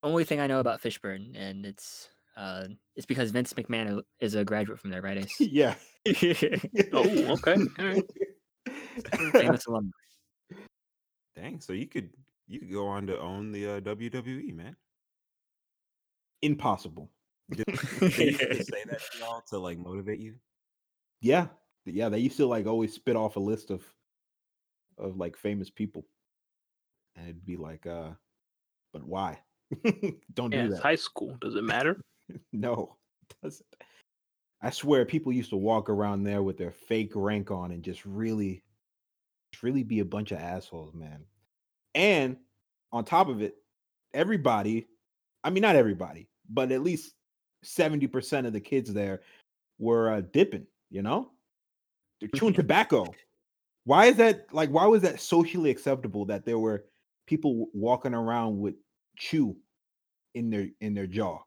only thing I know about Fishburne, and it's uh, it's because Vince McMahon is a graduate from there, right? Ace? yeah. Oh, okay. All right. Famous alumni. Dang. So you could you could go on to own the uh, WWE, man. Impossible. Did they used to say that to y'all to like motivate you? Yeah. Yeah. They used to like always spit off a list of of like famous people. And it'd be like, uh, but why? don't Yeah, do it's that. high school. Does it matter? No, it doesn't. I swear people used to walk around there with their fake rank on and just really, just really be a bunch of assholes, man. And on top of it, everybody, I mean, not everybody, but at least 70% of the kids there were uh, dipping, you know? They're chewing tobacco. Why is that like, why was that socially acceptable that there were people walking around with chew in their in their jaw?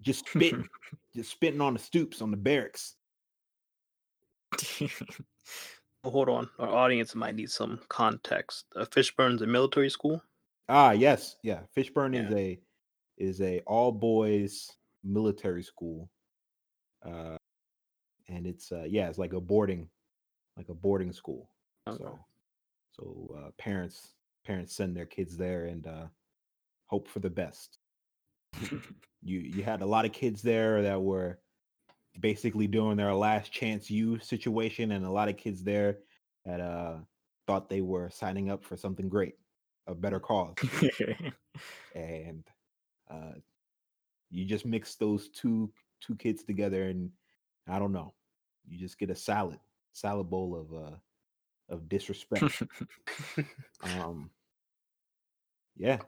Just spitting just spitting on the stoops on the barracks. Hold on. Our audience might need some context. Uh, Fishburne's a military school. Ah, yes, yeah. Fishburne is a is a all boys military school, uh, and it's uh, yeah, it's like a boarding, like a boarding school. Okay. So, so uh, parents parents send their kids there and uh, hope for the best. you you had a lot of kids there that were basically doing their last chance you situation and a lot of kids there that uh thought they were signing up for something great a better cause and uh you just mix those two two kids together and i don't know you just get a salad salad bowl of uh of disrespect. Um yeah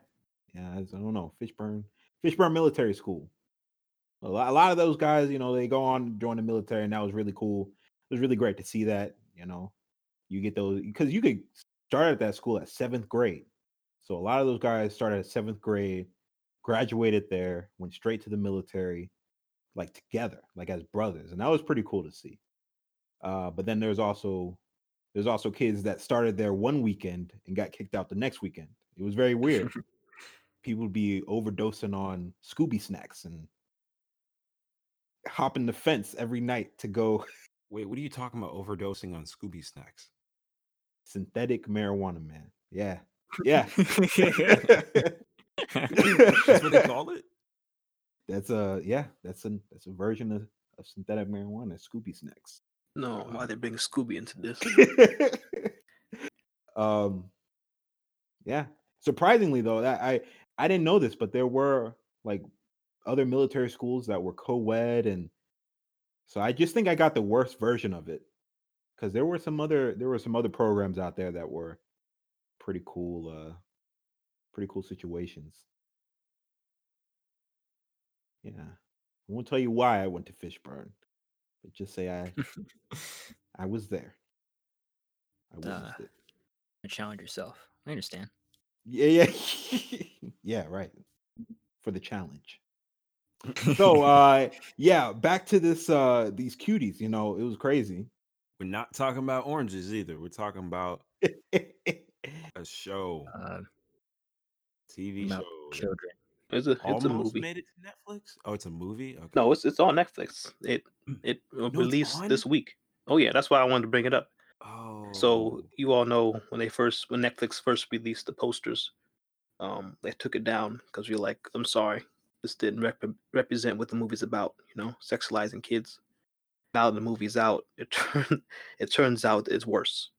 yeah i don't know fishburne fishburne military school. A lot, a lot of those guys you know they go on join the military and that was really cool. It was really great to see that you know you get those because you could start at that school at seventh grade. So a lot of those guys started at seventh grade graduated there went straight to the military like together like as brothers and that was pretty cool to see. Uh but then there's also there's also kids that started there one weekend and got kicked out the next weekend. It was very weird. People would be overdosing on scooby snacks and hopping the fence every night to go Wait, what are you talking about? Overdosing on Scooby snacks? synthetic marijuana man. Yeah. Yeah That's what they call it. that's a yeah that's a that's a version of, of synthetic marijuana scooby snacks No, why they bring Scooby into this? um yeah surprisingly though that i i didn't know this but there were like other military schools that were co-ed and so i just think i got the worst version of it because there were some other there were some other programs out there that were pretty cool uh pretty cool situations yeah i won't tell you why i went to fishburne but just say i i was there i Uh, witnessed it challenge yourself. I understand. Yeah, yeah. yeah, right. For the challenge. So uh yeah, back to this uh these cuties, you know, it was crazy. We're not talking about oranges either. We're talking about a show, Uh, TV about show. children. It's a it's a movie. made it to Netflix. Oh, it's a movie. Okay. No, it's it's on Netflix. It it uh, it's released this week. Oh yeah, that's why I wanted to bring it up. Oh. So you all know when they first when Netflix first released the posters, um, they took it down because you're like, I'm sorry, this didn't rep- represent what the movie's about. You know, sexualizing kids. Now the movie's out, it turn, it turns out it's worse.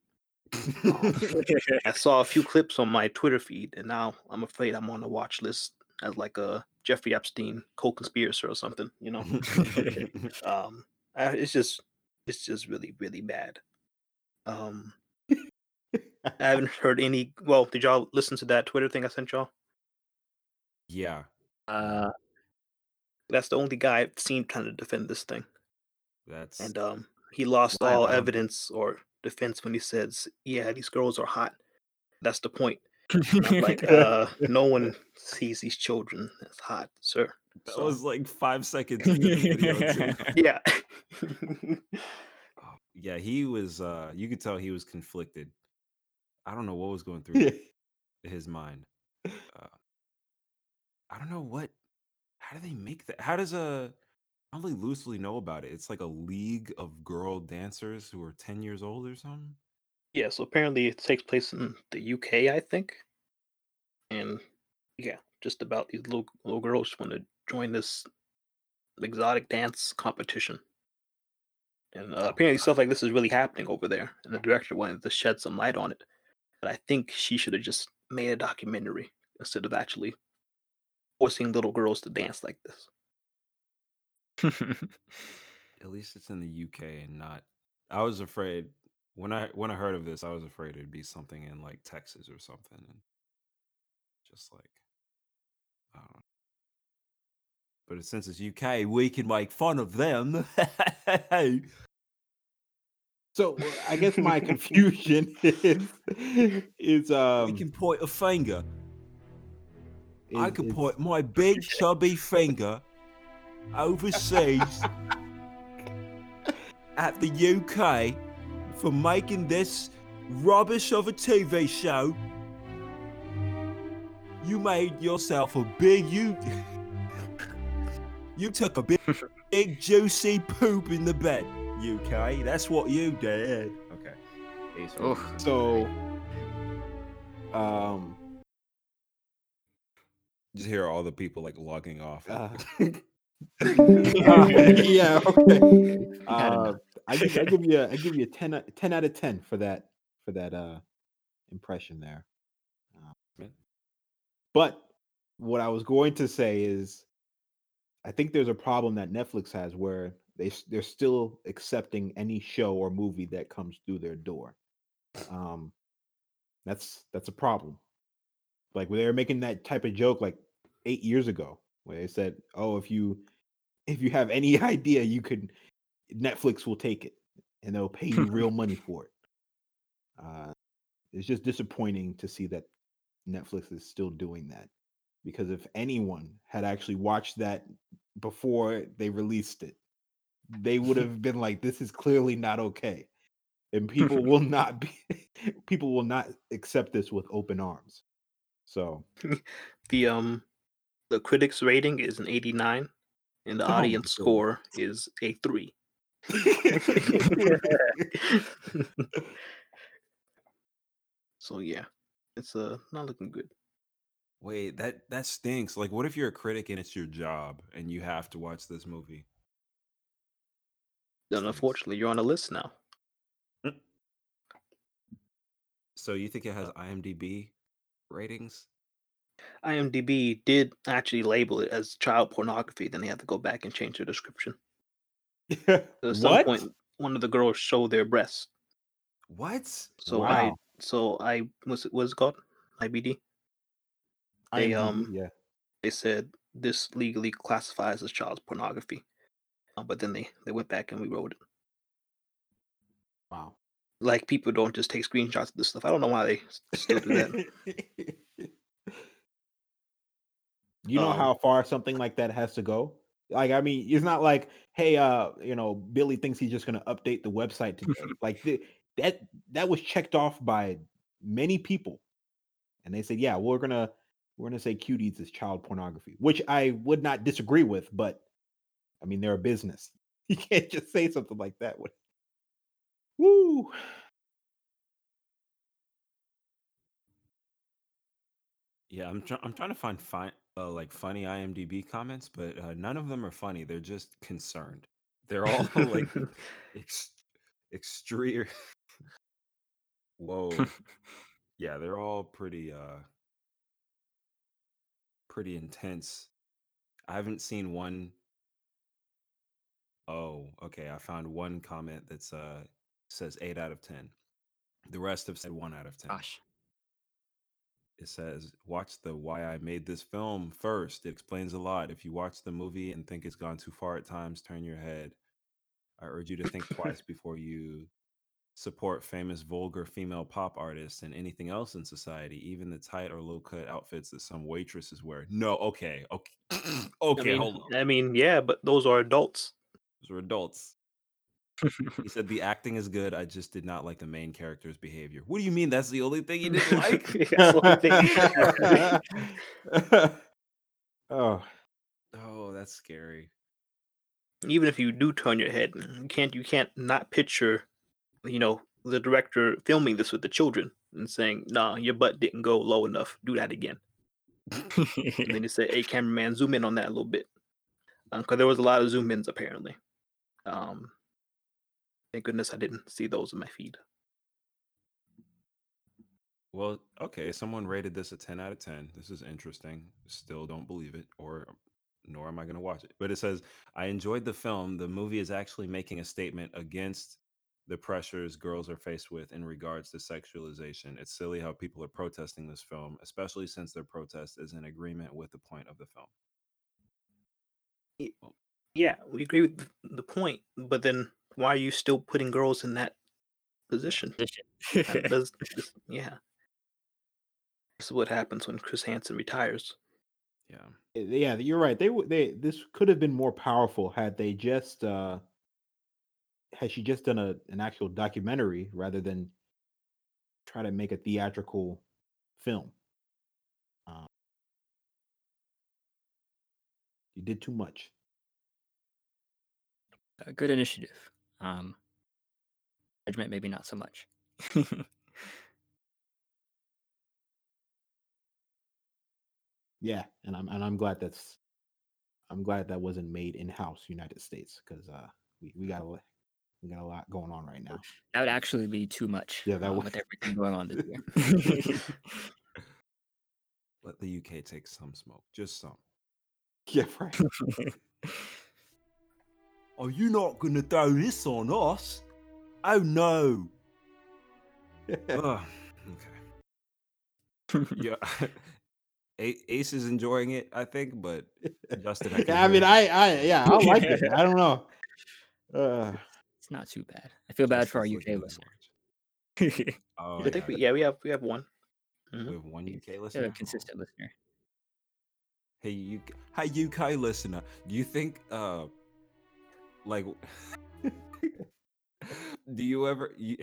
I saw a few clips on my Twitter feed, and now I'm afraid I'm on the watch list as like a Jeffrey Epstein co-conspirator or something. You know, um, I, it's just it's just really really bad. Um, I haven't heard any. Well, did y'all listen to that Twitter thing I sent y'all? yeah. Uh, That's the only guy I've seen trying to defend this thing, That's and um, he lost Wow. all evidence or defense when he says, "Yeah, these girls are hot." That's the point. Like, uh, no one sees these children as hot, sir. that So, was like five seconds. into the video, yeah. Oh, yeah, he was. uh You could tell he was conflicted. I don't know what was going through his mind. Uh, I don't know what. How do they make that? How does a? I only loosely know about it. It's like a league of girl dancers who are ten years old or something. yeah. So apparently, it takes place in the UK, I think, and yeah, just about these little little girls want to join this exotic dance competition. And uh, apparently, stuff like this is really happening over there, and the director wanted to shed some light on it. But I think she should have just made a documentary instead of actually forcing little girls to dance like this. At least it's in the UK and not. I was afraid when I when I heard of this, I was afraid it'd be something in like Texas or something, and just like I don't know. But since it's UK, we can make fun of them. So I guess my confusion is is um we can point a finger. I can point my big chubby finger overseas at the UK for making this rubbish of a TV show. You made yourself a big you. You took a big, big juicy poop in the bed, UK. That's what you did. Okay. Oof. So um Just hear all the people like logging off. uh, yeah okay uh, I give, I give you a, I give you a 10, o- 10 out of 10 for that for that uh impression there Uh, but what I was going to say is I think there's a problem that Netflix has where they they're still accepting any show or movie that comes through their door. Um, that's that's a problem. Like they were making that type of joke like eight years ago, where they said, "Oh, if you if you have any idea, you could Netflix will take it and they'll pay you real money for it." Uh, it's just disappointing to see that Netflix is still doing that because if anyone had actually watched that before they released it, they would have been like, "This is clearly not okay," and people will not be people will not accept this with open arms. So The um the critics rating is an 89 and the Oh audience score is a 3. so yeah, it's uh not looking good. Wait, that that stinks. Like, what if you're a critic and it's your job and you have to watch this movie? Then unfortunately you're on a list now. So you think it has IMDb ratings? IMDb did actually label it as child pornography, then they had to go back and change their description. At some what? point one of the girls showed their breasts. What? So I so I was it called? IBD? they, IMDb, um, yeah. They said this legally classifies as child pornography. Uh, but then they, they went back and rewrote it. Wow. Like people don't just take screenshots of this stuff. I don't know why they still do that. you know Um, how far something like that has to go Like, I mean, it's not like, hey, uh, you know, Billy thinks he's just gonna update the website today. like the, that that was checked off by many people, and they said, yeah, we're gonna we're gonna say cuties is child pornography, which I would not disagree with, but I mean, they're a business. You can't just say something like that. Woo. Yeah, I'm trying. I'm trying to find fine, uh, like funny IMDb comments, but uh, none of them are funny. They're just concerned. They're all like ex- extreme. Whoa. yeah, they're all pretty, uh, pretty intense. I haven't seen one Oh, okay. I found one comment that's uh says eight out of ten. The rest have said one out of ten. Gosh. It says, watch the why I made this film first. It explains a lot. If you watch the movie and think it's gone too far at times, turn your head. I urge you to think twice before you support famous vulgar female pop artists and anything else in society, even the tight or low cut outfits that some waitresses wear. No, okay, okay, okay, I mean, hold on. I mean, yeah, but those are adults. Those are adults. He said the acting is good. I just did not like the main character's behavior. What do you mean? That's the only thing you didn't like? That's the only thing. oh, oh, that's scary. Even if you do turn your head, you can't you can't not picture, you know, the director filming this with the children and saying, "Nah, your butt didn't go low enough. Do that again." And then you say, "Hey, cameraman, zoom in on that a little bit," because there was a lot of zoom ins apparently. Um, thank goodness I didn't see those in my feed. Well, okay. Someone rated this a 10 out of 10. This is interesting. Still don't believe it, or nor am I going to watch it. But it says, I enjoyed the film. The movie is actually making a statement against the pressures girls are faced with in regards to sexualization. It's silly how people are protesting this film, especially since their protest is in agreement with the point of the film. Yeah, we agree with the point, but then why are you still putting girls in that position? That does, this- yeah. This is what happens when Chris Hansen retires. Yeah. Eh, yeah, you're right. They would they this could have been more powerful had they just uh had she just done a an actual documentary rather than try to make a theatrical film. Um, you did too much. a good initiative. Um, judgment, maybe not so much. Yeah, and I'm and I'm glad that's I'm glad that wasn't made in house United States because uh we, we got a we got a lot going on right now. that would actually be too much. Yeah, that uh, would- with everything going on this year. Let the UK take some smoke, just some. Yeah, right. Are you not going to throw this on us? Oh no. Ugh, okay. Yeah. Ace is enjoying it, I think, but Justin, I, yeah, I mean, I I yeah, I like it. I don't know. Uh, it's not too bad. I feel bad for our UK looking listeners. Oh, I think we, yeah, we have we have one. Mhm. We have one UK They're listener. a consistent listener. Hey, you, hey, UK listener. Do you think, uh, like, do you ever? You...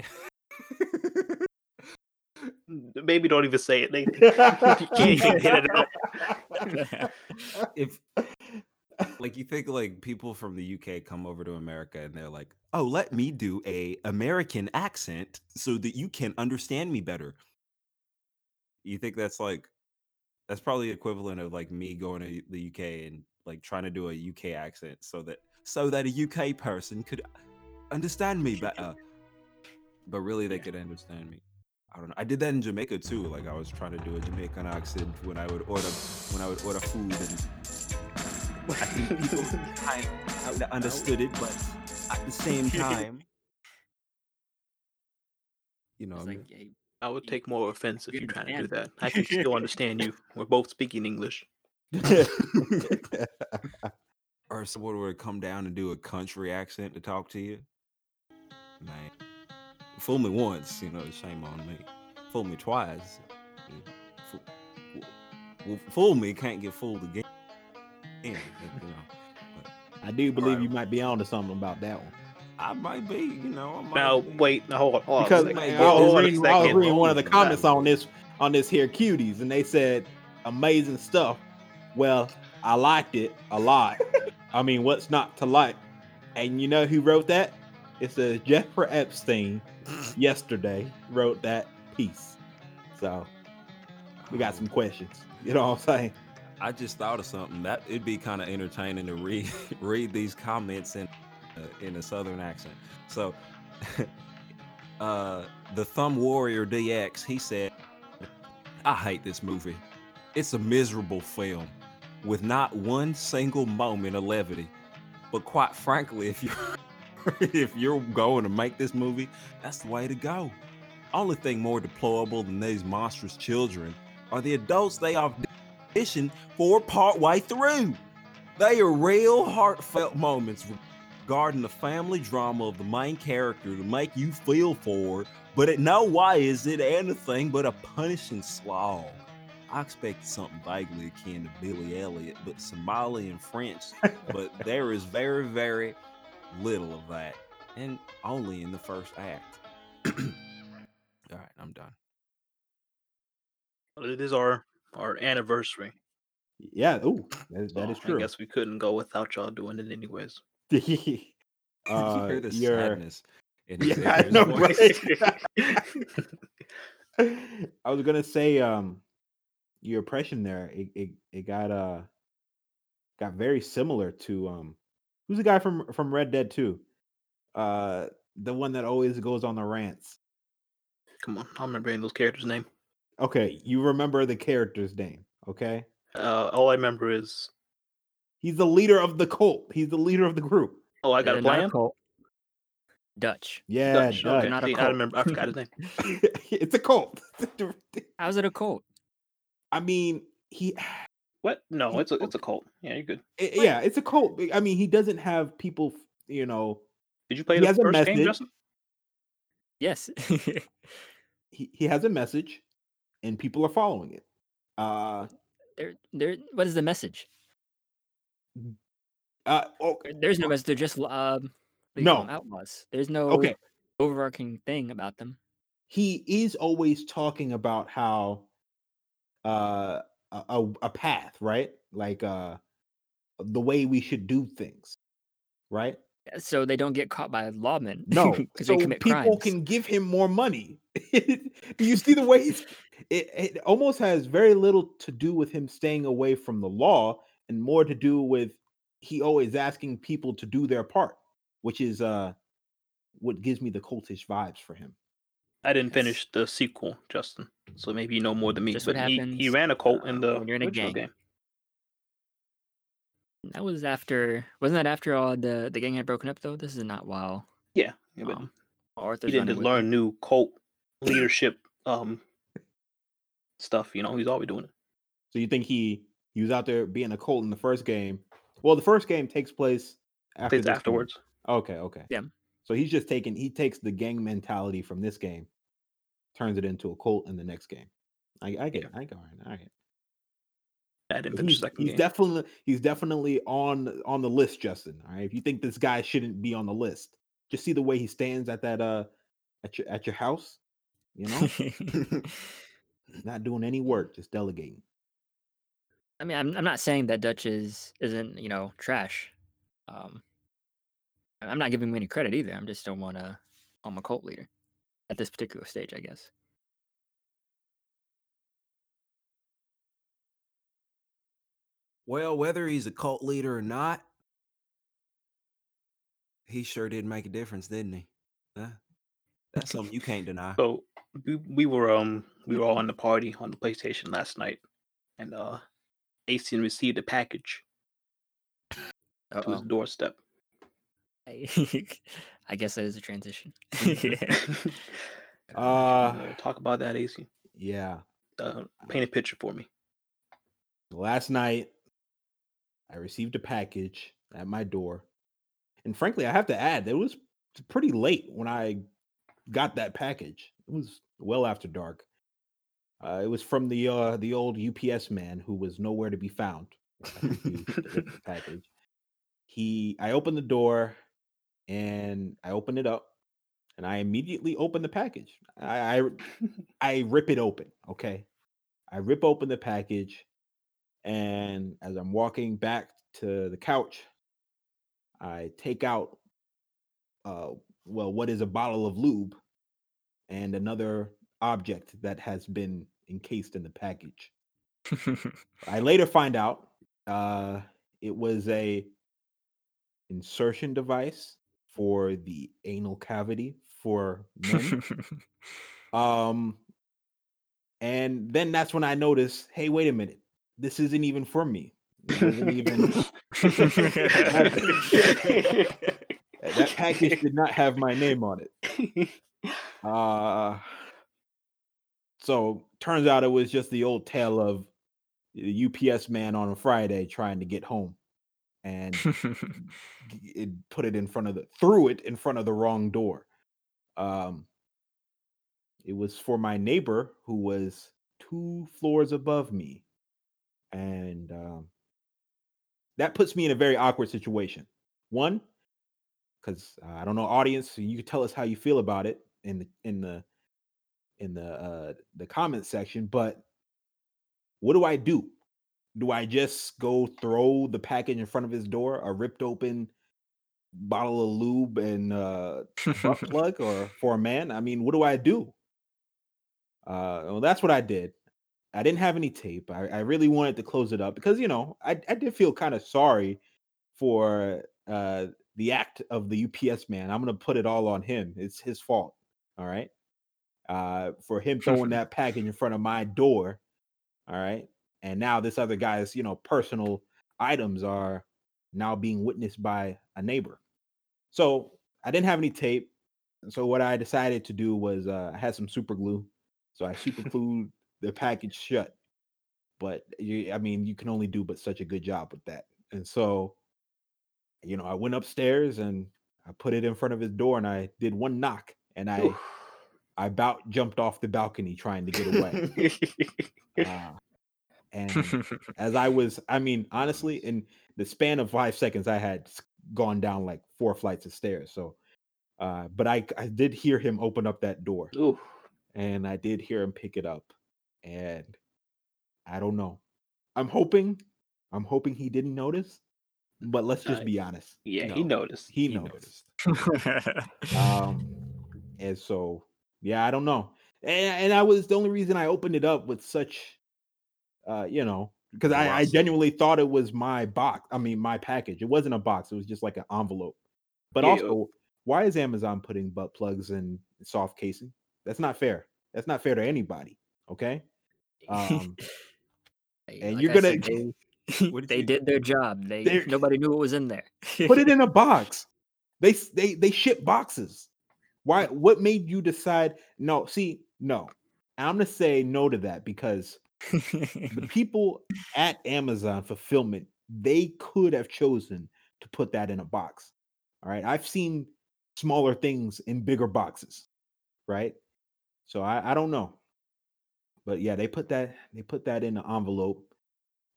Maybe don't even say it. They can't even it out. if like you think like people from the UK come over to America and they're like, "Oh, let me do a American accent so that you can understand me better." You think that's like that's probably equivalent of like me going to the UK and like trying to do a UK accent so that so that a UK person could understand me better. But really they could understand me. I don't know. I did that in Jamaica too. Like I was trying to do a Jamaican accent when I would order when I would order food and I think people kind of understood it, but at the same time, you know, I like, yeah, I would take more offense if You you're trying to do that. I can still understand you. We're both speaking English. Or someone would come down and do a country accent to talk to you. Man, fool me once, you know, shame on me. Fool me twice. Fool, well, fool me can't get fooled again. you know, but I do believe Right. you might be onto something about that one. I might be, you know. I might Now be. wait, now hold on. Hold on a because second. might I was reading, I was reading one of the comments on this on this here cuties, and they said amazing stuff. Well, I liked it a lot. I mean, what's not to like? And you know who wrote that? It says Jeffrey Epstein yesterday wrote that piece. So we got some questions. You know what I'm saying? I just thought of something that it'd be kind of entertaining to read read these comments in uh, in a southern accent. So, uh, the Thumb Warrior DX he said, "I hate this movie. It's a miserable film with not one single moment of levity. But quite frankly, if you if you're going to make this movie, that's the way to go. Only thing more deplorable than these monstrous children are the adults they audition for part way through. They are real heartfelt moments regarding the family drama of the main character to make you feel for, but in no way is it anything but a punishing slog. I expected something vaguely akin to Billy Elliot, but Somali and French, but there is very, very little of that, and only in the first act. All right, I'm done. It is our our anniversary. Yeah. Oh, that, So that is true. I guess we couldn't go without y'all doing it anyways. uh, you hear the your- sadness in his Yeah, I know, right? I was gonna say, um, your impression there, it, it it got uh got very similar to um who's the guy from from Red Dead 2? Uh the one that always goes on the rants. Come on, I don't remember those characters' name. Okay, you remember the character's name, okay? Uh, all I remember is He's the leader of the cult. He's the leader of the group. oh, I got They're a plan. cult. Dutch. Yeah, Dutch. Dutch. Okay, not a see, I remember. I forgot his name. it's a cult. How's it a cult? I mean, he What? No, He- it's a it's a cult. Yeah, you're good. I- yeah, it's a cult. I mean, he doesn't have people, you know, Did you play He the has a first game. Justin? Yes. he, he has a message and people are following it. Uh there, there. What is the message? uh oh, There's no message. They're just um, what do you call 'em, No. outlaws. There's no okay. overarching thing about them. He is always talking about how uh a, a, path, right? Like uh the way we should do things. Right? So they don't get caught by lawmen. No, because so they commit people crimes. can give him more money. do you see the way he's, it, it almost has very little to do with him staying away from the law and more to do with he always asking people to do their part, which is uh what gives me the cultish vibes for him. I didn't Yes. finish the sequel, Justin. So maybe you know more than me. Just what but he, he ran a cult in uh, the when you're in a original gang. game. That was after. Wasn't that after all the the gang had broken up though? This is not while Yeah, yeah, but um, he didn't running just with learn them. new cult leadership um stuff. You know, he's always doing it. So you think he he was out there being a cult in the first game? Well, the first game takes place after Plays this game. afterwards. Okay, okay. Yeah. So he's just taking he takes the gang mentality from this game, turns it into a cult in the next game. I, I get Yeah. it. I go all right. All right. I didn't finish He's, second he's game. definitely he's definitely on on the list, Justin. All right. If you think this guy shouldn't be on the list, just see the way he stands at that uh at your at your house. You know, not doing any work, just delegating. I mean, I'm I'm not saying that Dutch is isn't you know trash. Um, I'm not giving him any credit either. I'm just don't want to. I'm a cult leader at this particular stage, I guess. Well, whether he's a cult leader or not, he sure did make a difference, didn't he? Huh? That's something you can't deny. So we, we were um we were all in the party on the PlayStation last night, and uh, AC received a package to his doorstep. I, I guess that is a transition. Uh Uh, talk about that, AC. yeah. Uh, paint a picture for me. Last night I received a package at my door. And frankly, I have to add, it was pretty late when I got that package. It was well after dark. Uh, it was from the uh, the old UPS man who was nowhere to be found. I refused to get the package. he I opened the door and I open it up and I immediately open the package. I, I I rip it open. Okay, I rip open the package, and as I'm walking back to the couch, I take out, uh, well, what is a bottle of lube, and another object that has been encased in the package. I later find out uh, it was a insertion device for the anal cavity for men. um, and then that's when I noticed, hey, wait a minute, this isn't even for me. Even that package did not have my name on it. Uh so turns out it was just the old tale of the UPS man on a Friday trying to get home and it put it in front of the threw it in front of the wrong door. Um it was for my neighbor who was two floors above me. And um that puts me in a very awkward situation. One, because uh, I don't know, audience, so you can tell us how you feel about it in the in the in the uh the comment section. But what do I do? Do I just go throw the package in front of his door, a ripped open bottle of lube and uh butt plug, or for a man? I mean, what do I do? Uh, well, that's what I did. I didn't have any tape. I, I really wanted to close it up because you know I, I did feel kind of sorry for uh the act of the UPS man. I'm gonna put it all on him. It's his fault. All right. Uh for him throwing that package in front of my door. All right. And now this other guy's, you know, personal items are now being witnessed by a neighbor. So I didn't have any tape. So what I decided to do was uh I had some super glue. So I super glued the package shut. But you, I mean, you can only do but such a good job with that. And so, you know, I went upstairs and I put it in front of his door and I did one knock and I I about jumped off the balcony trying to get away. Uh, and as I was, I mean, honestly, in the span of five seconds, I had gone down like four flights of stairs. So, uh, but I I did hear him open up that door Ooh. and I did hear him pick it up. And I don't know. I'm hoping, I'm hoping he didn't notice. But let's just Uh, be honest. Yeah, he noticed. He, He noticed. Um, and so yeah, I don't know. And, and I was the only reason I opened it up with such, uh, you know, because I, I genuinely thought it was my box. I mean, my package. It wasn't a box. It was just like an envelope. But Yeah, also, why is Amazon putting butt plugs in soft casing? That's not fair. That's not fair to anybody. Okay. Um, Hey, and like you're I gonna- said, they, did they did their job. They nobody knew what was in there. put it in a box. They they they ship boxes. Why? What made you decide? No, see, no. I'm gonna say no to that because the people at Amazon fulfillment they could have chosen to put that in a box. All right, I've seen smaller things in bigger boxes, right? So I I don't know, but yeah, they put that they put that in an envelope,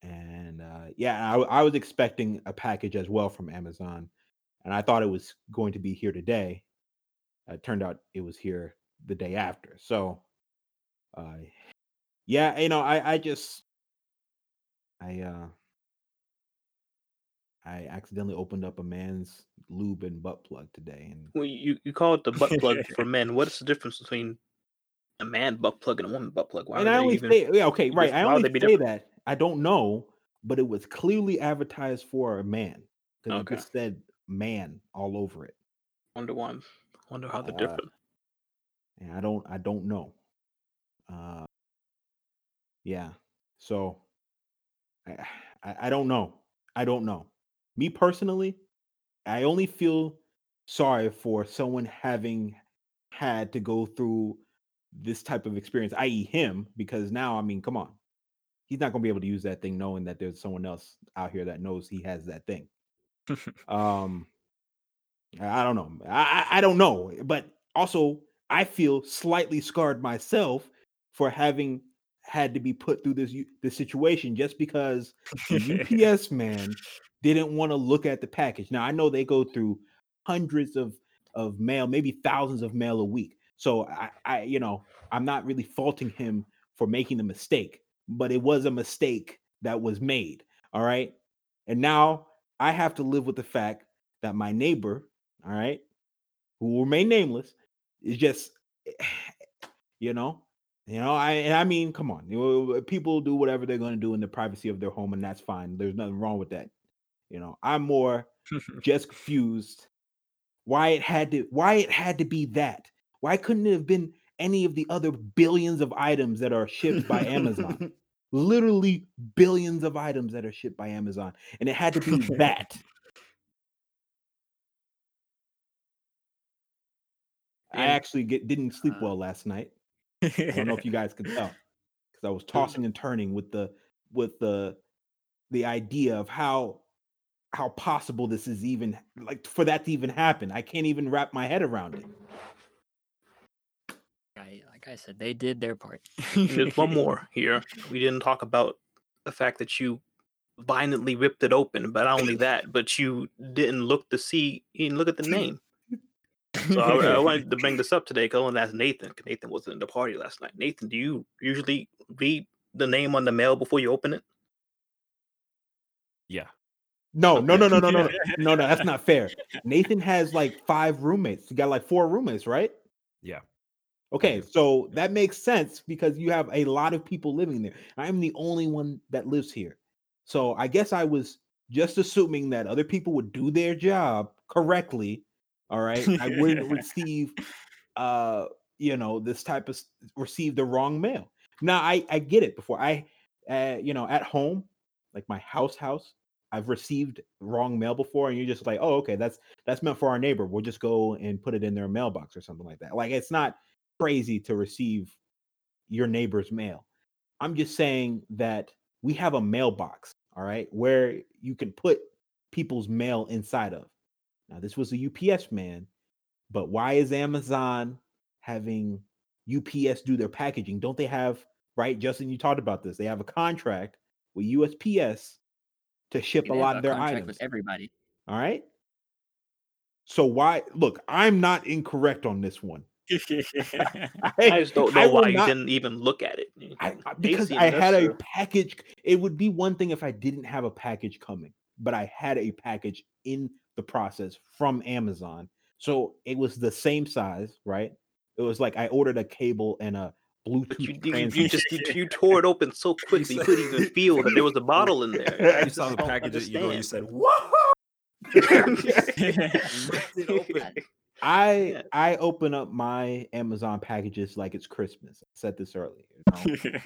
and uh, yeah, I was expecting a package as well from Amazon, and I thought it was going to be here today. It turned out it was here the day after. So, uh, yeah, you know, I I just I uh I accidentally opened up a man's lube and butt plug today, and Well, you, you call it the butt plug for men. What's the difference between a man butt plug and a woman butt plug? Why and I only even? say yeah, okay, right. just- I only say different? that I don't know, but it was clearly advertised for a man because Okay. it just said man all over it. Wonder one. Wonder how they're Uh, different. and I don't I don't know. Uh yeah. So I, I I don't know. I don't know. Me personally, I only feel sorry for someone having had to go through this type of experience, i.e., him, because now I mean, come on. He's not gonna be able to use that thing knowing that there's someone else out here that knows he has that thing. um I don't know. I I don't know, but also I feel slightly scarred myself for having had to be put through this this situation just because the UPS man didn't want to look at the package. Now I know they go through hundreds of of mail, maybe thousands of mail a week. So I, I you know, I'm not really faulting him for making the mistake, but it was a mistake that was made. All right. And now I have to live with the fact that my neighbor, all right, who will remain nameless, is just, you know, you know, I and I mean, come on, you know, people do whatever they're going to do in the privacy of their home, and that's fine. There's nothing wrong with that. You know, I'm more just confused why it had to why it had to be that. Why couldn't it have been any of the other billions of items that are shipped by Amazon? Literally billions of items that are shipped by Amazon, and it had to be that. I actually get, didn't sleep Uh, well last night. I don't know if you guys can tell because I was tossing and turning with the with the the idea of how how possible this is even like for that to even happen. I can't even wrap my head around it. I, like I said, they did their part. There's one more here. We didn't talk about the fact that you violently ripped it open, but not only that, but you didn't look to see, you didn't look at the name. So I, I wanted to bring this up today because I wanted to ask Nathan. 'cause Nathan wasn't in the party last night. Nathan, do you usually read the name on the mail before you open it? Yeah. No, no, no, no, no, no, no, no, no. That's not fair. Nathan has like five roommates. You got like four roommates, right? Yeah. Okay, so that makes sense because you have a lot of people living there. I'm the only one that lives here. So I guess I was just assuming that other people would do their job correctly. All right. I wouldn't receive uh, you know, this type of receive the wrong mail. Now I I get it before I uh, you know, at home, like my house house, I've received wrong mail before and you're just like, "Oh, okay, that's that's meant for our neighbor. We'll just go and put it in their mailbox or something like that." Like it's not crazy to receive your neighbor's mail. I'm just saying that we have a mailbox, all right, where you can put people's mail inside of. Now, this was a UPS man, but why is Amazon having UPS do their packaging? Don't they have, right? Justin, you talked about this. They have a contract with USPS to ship They a have lot of their contract items. with everybody. All right. So why look, I'm not incorrect on this one. I just don't know I will why you not- didn't even look at it. I, I- uh, because I had a package. It would be one thing if I didn't have a package coming, but I had a package in the process from Amazon. So it was the same size, right? It was like I ordered a cable and a Bluetooth But you, you, you just you, you tore it open so quickly you couldn't even feel that there was a bottle in there. I You saw the just package that you go, you said, "Whoa!" Ripped it open. I Yeah. I open up my Amazon packages like it's Christmas. I said this earlier. you know?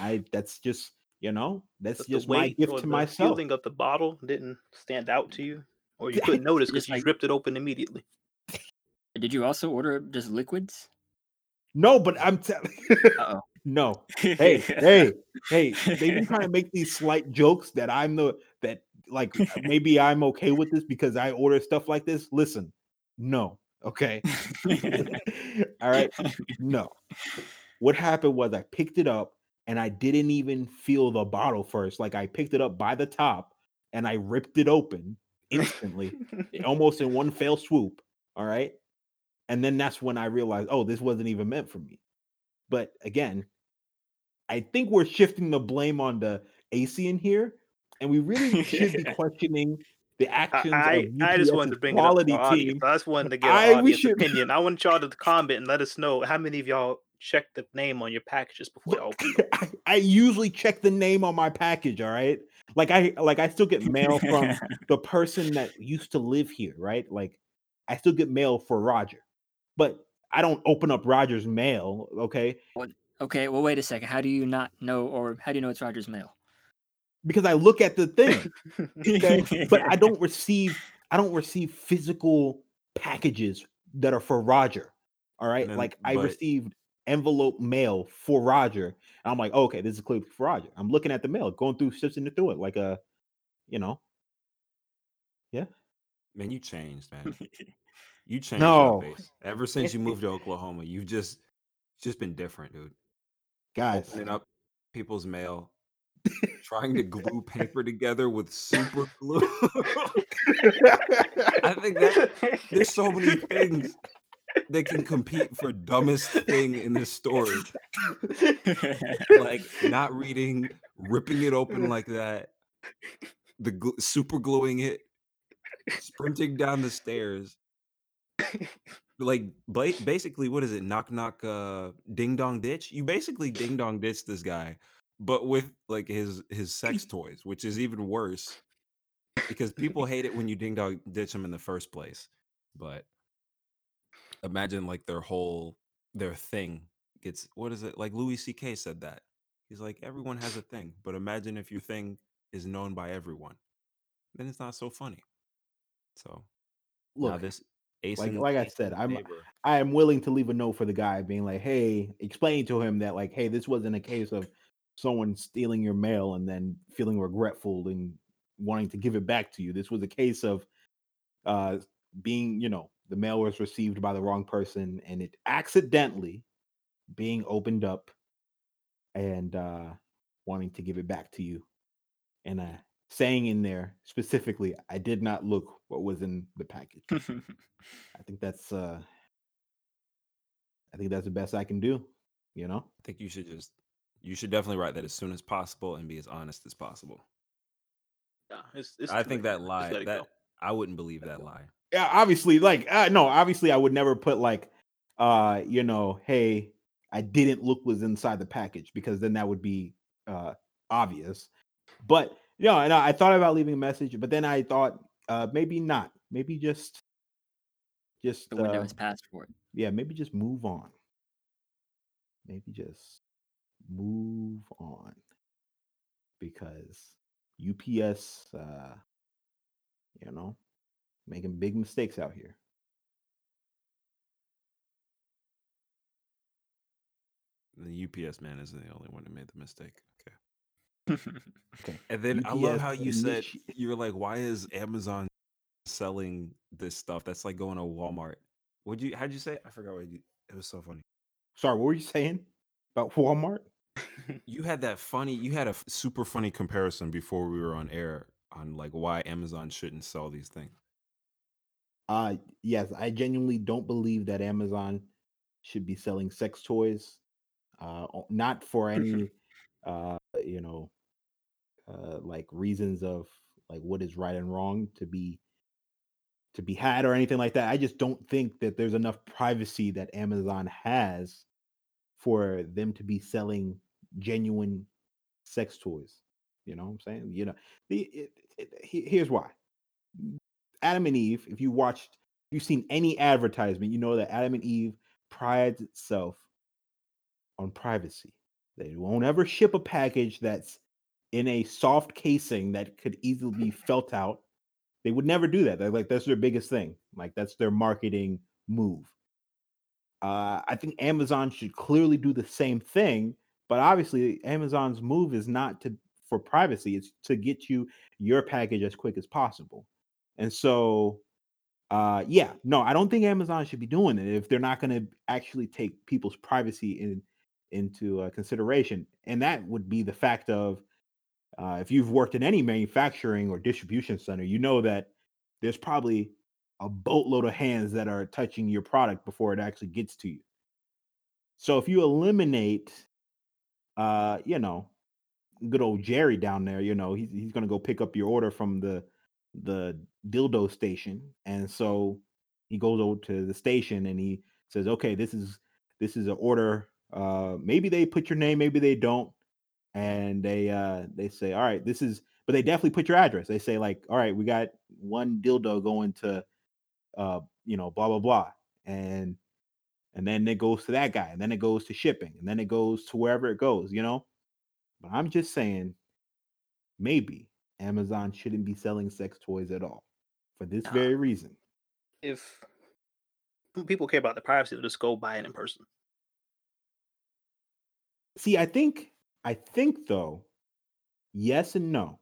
I that's just you know that's But just my weight gift or to the myself. feeling of the bottle didn't stand out to you, or you couldn't notice because you like- ripped it open immediately. Did you also order just liquids? No, but I'm telling. No. Hey, hey, hey! They've been trying to make these slight jokes that I'm the that like uh, maybe I'm okay with this because I order stuff like this. Listen, no, okay, all right, no. What happened was I picked it up and I didn't even feel the bottle first. Like I picked it up by the top and I ripped it open instantly, almost in one fell swoop. All right. And then that's when I realized, oh, this wasn't even meant for me. But again, I think we're shifting the blame on the AC in here, and we really should be questioning the actions I, of I, I just wanted to bring it up quality team. I just wanted to get I- an audience should- opinion. I want y'all to comment and let us know how many of y'all check the name on your packages before them. I, I usually check the name on my package. All right, like I like I still get mail from the person that used to live here. Right, like I still get mail for Roger, but I don't open up Roger's mail. Okay, okay, well, wait a second. How do you not know, or how do you know it's Roger's mail? because I look at the thing. okay but i don't receive i don't receive physical packages that are for roger all right then- like i but- received envelope mail for roger and i'm like okay this is clearly for roger i'm looking at the mail going through sifting through it like a you know yeah. Man, you changed, man. You changed No. no. Ever since you moved to Oklahoma, you've just just been different, dude. guys Opening up people's mail, trying to glue paper together with super glue. I think that there's so many things that can compete for dumbest thing in this story. Like not reading, ripping it open like that, the gl- super gluing it, sprinting down the stairs. Like ba- basically, what is it? Knock knock, uh, ding dong ditch. You basically ding dong ditch this guy, but with like his his sex toys, which is even worse because people hate it when you ding dong ditch them in the first place. But imagine like their whole their thing gets what is it like Louis C.K. said that he's like everyone has a thing, but imagine if your thing is known by everyone, then it's not so funny. So now Look, this like like I said, I'm neighbor. I am willing to leave a note for the guy, being like, hey, explain to him that like, hey, this wasn't a case of someone stealing your mail and then feeling regretful and wanting to give it back to you. This was a case of uh being, you know, the mail was received by the wrong person and it accidentally being opened up and uh wanting to give it back to you. And uh saying in there specifically, I did not look what was in the package. I think that's uh I think that's the best I can do, you know? I think you should just you should definitely write that as soon as possible and be as honest as possible. Yeah, it's, it's I think late, that lie that go. I wouldn't believe that lie. Yeah, obviously like uh, no, obviously I would never put like uh you know, hey, I didn't look was inside the package because then that would be uh obvious. But you know, and I, I thought about leaving a message, but then I thought uh maybe not. Maybe just just the window uh, is passed for it. yeah, maybe just move on. Maybe just move on because UPS, uh, you know, making big mistakes out here. The UPS man isn't the only one who made the mistake. Okay. Okay. And then I love how you said you were like, why is Amazon selling this stuff? That's like going to Walmart. Would you how'd you say? it? I forgot what you it was so funny. Sorry, what were you saying about Walmart? You had that funny, you had a super funny comparison before we were on air on like why Amazon shouldn't sell these things. Uh yes, I genuinely don't believe that Amazon should be selling sex toys. Uh not for any uh you know uh like reasons of like what is right and wrong to be to be had or anything like that. I just don't think that there's enough privacy that Amazon has for them to be selling genuine sex toys. You know what I'm saying? You know, the it, it, he- here's why. Adam and Eve, if you watched, if you've seen any advertisement, you know that Adam and Eve prides itself on privacy. They won't ever ship a package that's in a soft casing that could easily be felt out. They would never do that. They're like that's their biggest thing. Like that's their marketing move. Uh, I think Amazon should clearly do the same thing, but obviously Amazon's move is not to for privacy. It's to get you your package as quick as possible. And so, uh, yeah, no, I don't think Amazon should be doing it if they're not going to actually take people's privacy in into uh, consideration. And that would be the fact of uh, if you've worked in any manufacturing or distribution center, you know that there's probably a boatload of hands that are touching your product before it actually gets to you. So if you eliminate, uh, you know, good old Jerry down there, you know, he's he's gonna go pick up your order from the the dildo station, and so he goes over to the station and he says, "Okay, this is this is an order. Uh, maybe they put your name, maybe they don't, and they uh they say, all right, this is, but they definitely put your address. They say like, all right, we got one dildo going to, uh, you know, blah blah blah, and and then it goes to that guy, and then it goes to shipping, and then it goes to wherever it goes, you know. But I'm just saying, maybe Amazon shouldn't be selling sex toys at all for this Nah. very reason. if people care about the privacy, they'll just go buy it in person. See, I think, I think though, yes and no.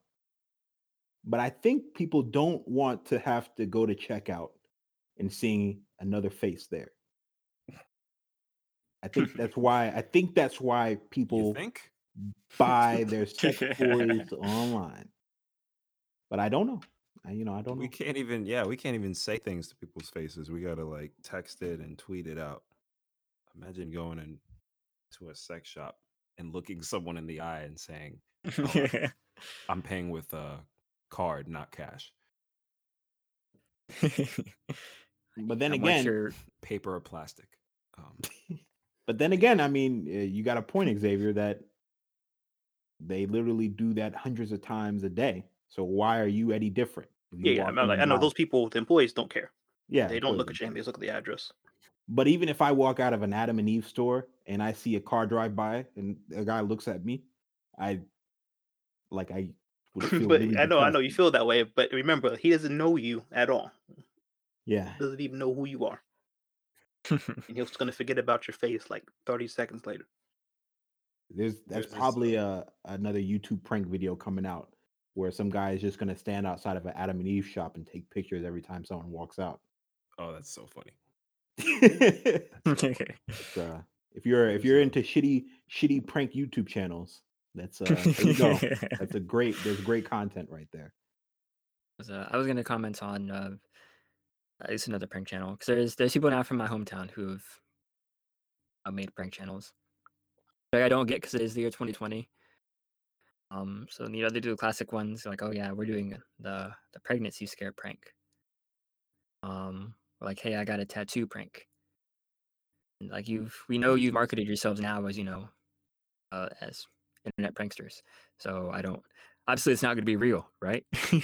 But I think people don't want to have to go to checkout and seeing another face there. I think that's why. I think that's why people. think? buy their sex toys online. But I don't know. I, you know, I don't We know. can't even, yeah, we can't even say things to people's faces. We gotta like text it and tweet it out. Imagine going in to a sex shop and looking someone in the eye and saying, "Oh, "I'm paying with a card, not cash, But then once again, paper or plastic." Um, but then again, I mean, uh, you got a point, Xavier, that they literally do that hundreds of times a day. So why are you any different? You Yeah, yeah. I'm like, I know those people, the employees don't care. Yeah, They don't look at your name, they look at the address. But even if I walk out of an Adam and Eve store and I see a car drive by and a guy looks at me, I like I would feel but really I know, I know you feel that way, but remember, he doesn't know you at all. Yeah, he Doesn't even know who you are. And he's gonna forget about your face like 30 seconds later. there's there's There's this, probably uh a another YouTube prank video coming out where some guy is just gonna stand outside of an Adam and Eve shop and take pictures every time someone walks out. oh, that's so funny. It's, uh, if you're if you're into shitty shitty prank YouTube channels, that's uh there you go. That's a great there's great content right there. was, uh, I was going to comment on uh, uh, it's another prank channel because there's there's people now from my hometown who've uh, made prank channels. Like I don't get because it is the year 2020. Um, so you know they do the classic ones like, oh yeah, we're doing the the pregnancy scare prank. Um, like, hey, I got a tattoo prank. And, like you've we know you've marketed yourselves now as you know, uh, as internet pranksters. So I don't. Obviously, it's not going to be real, right?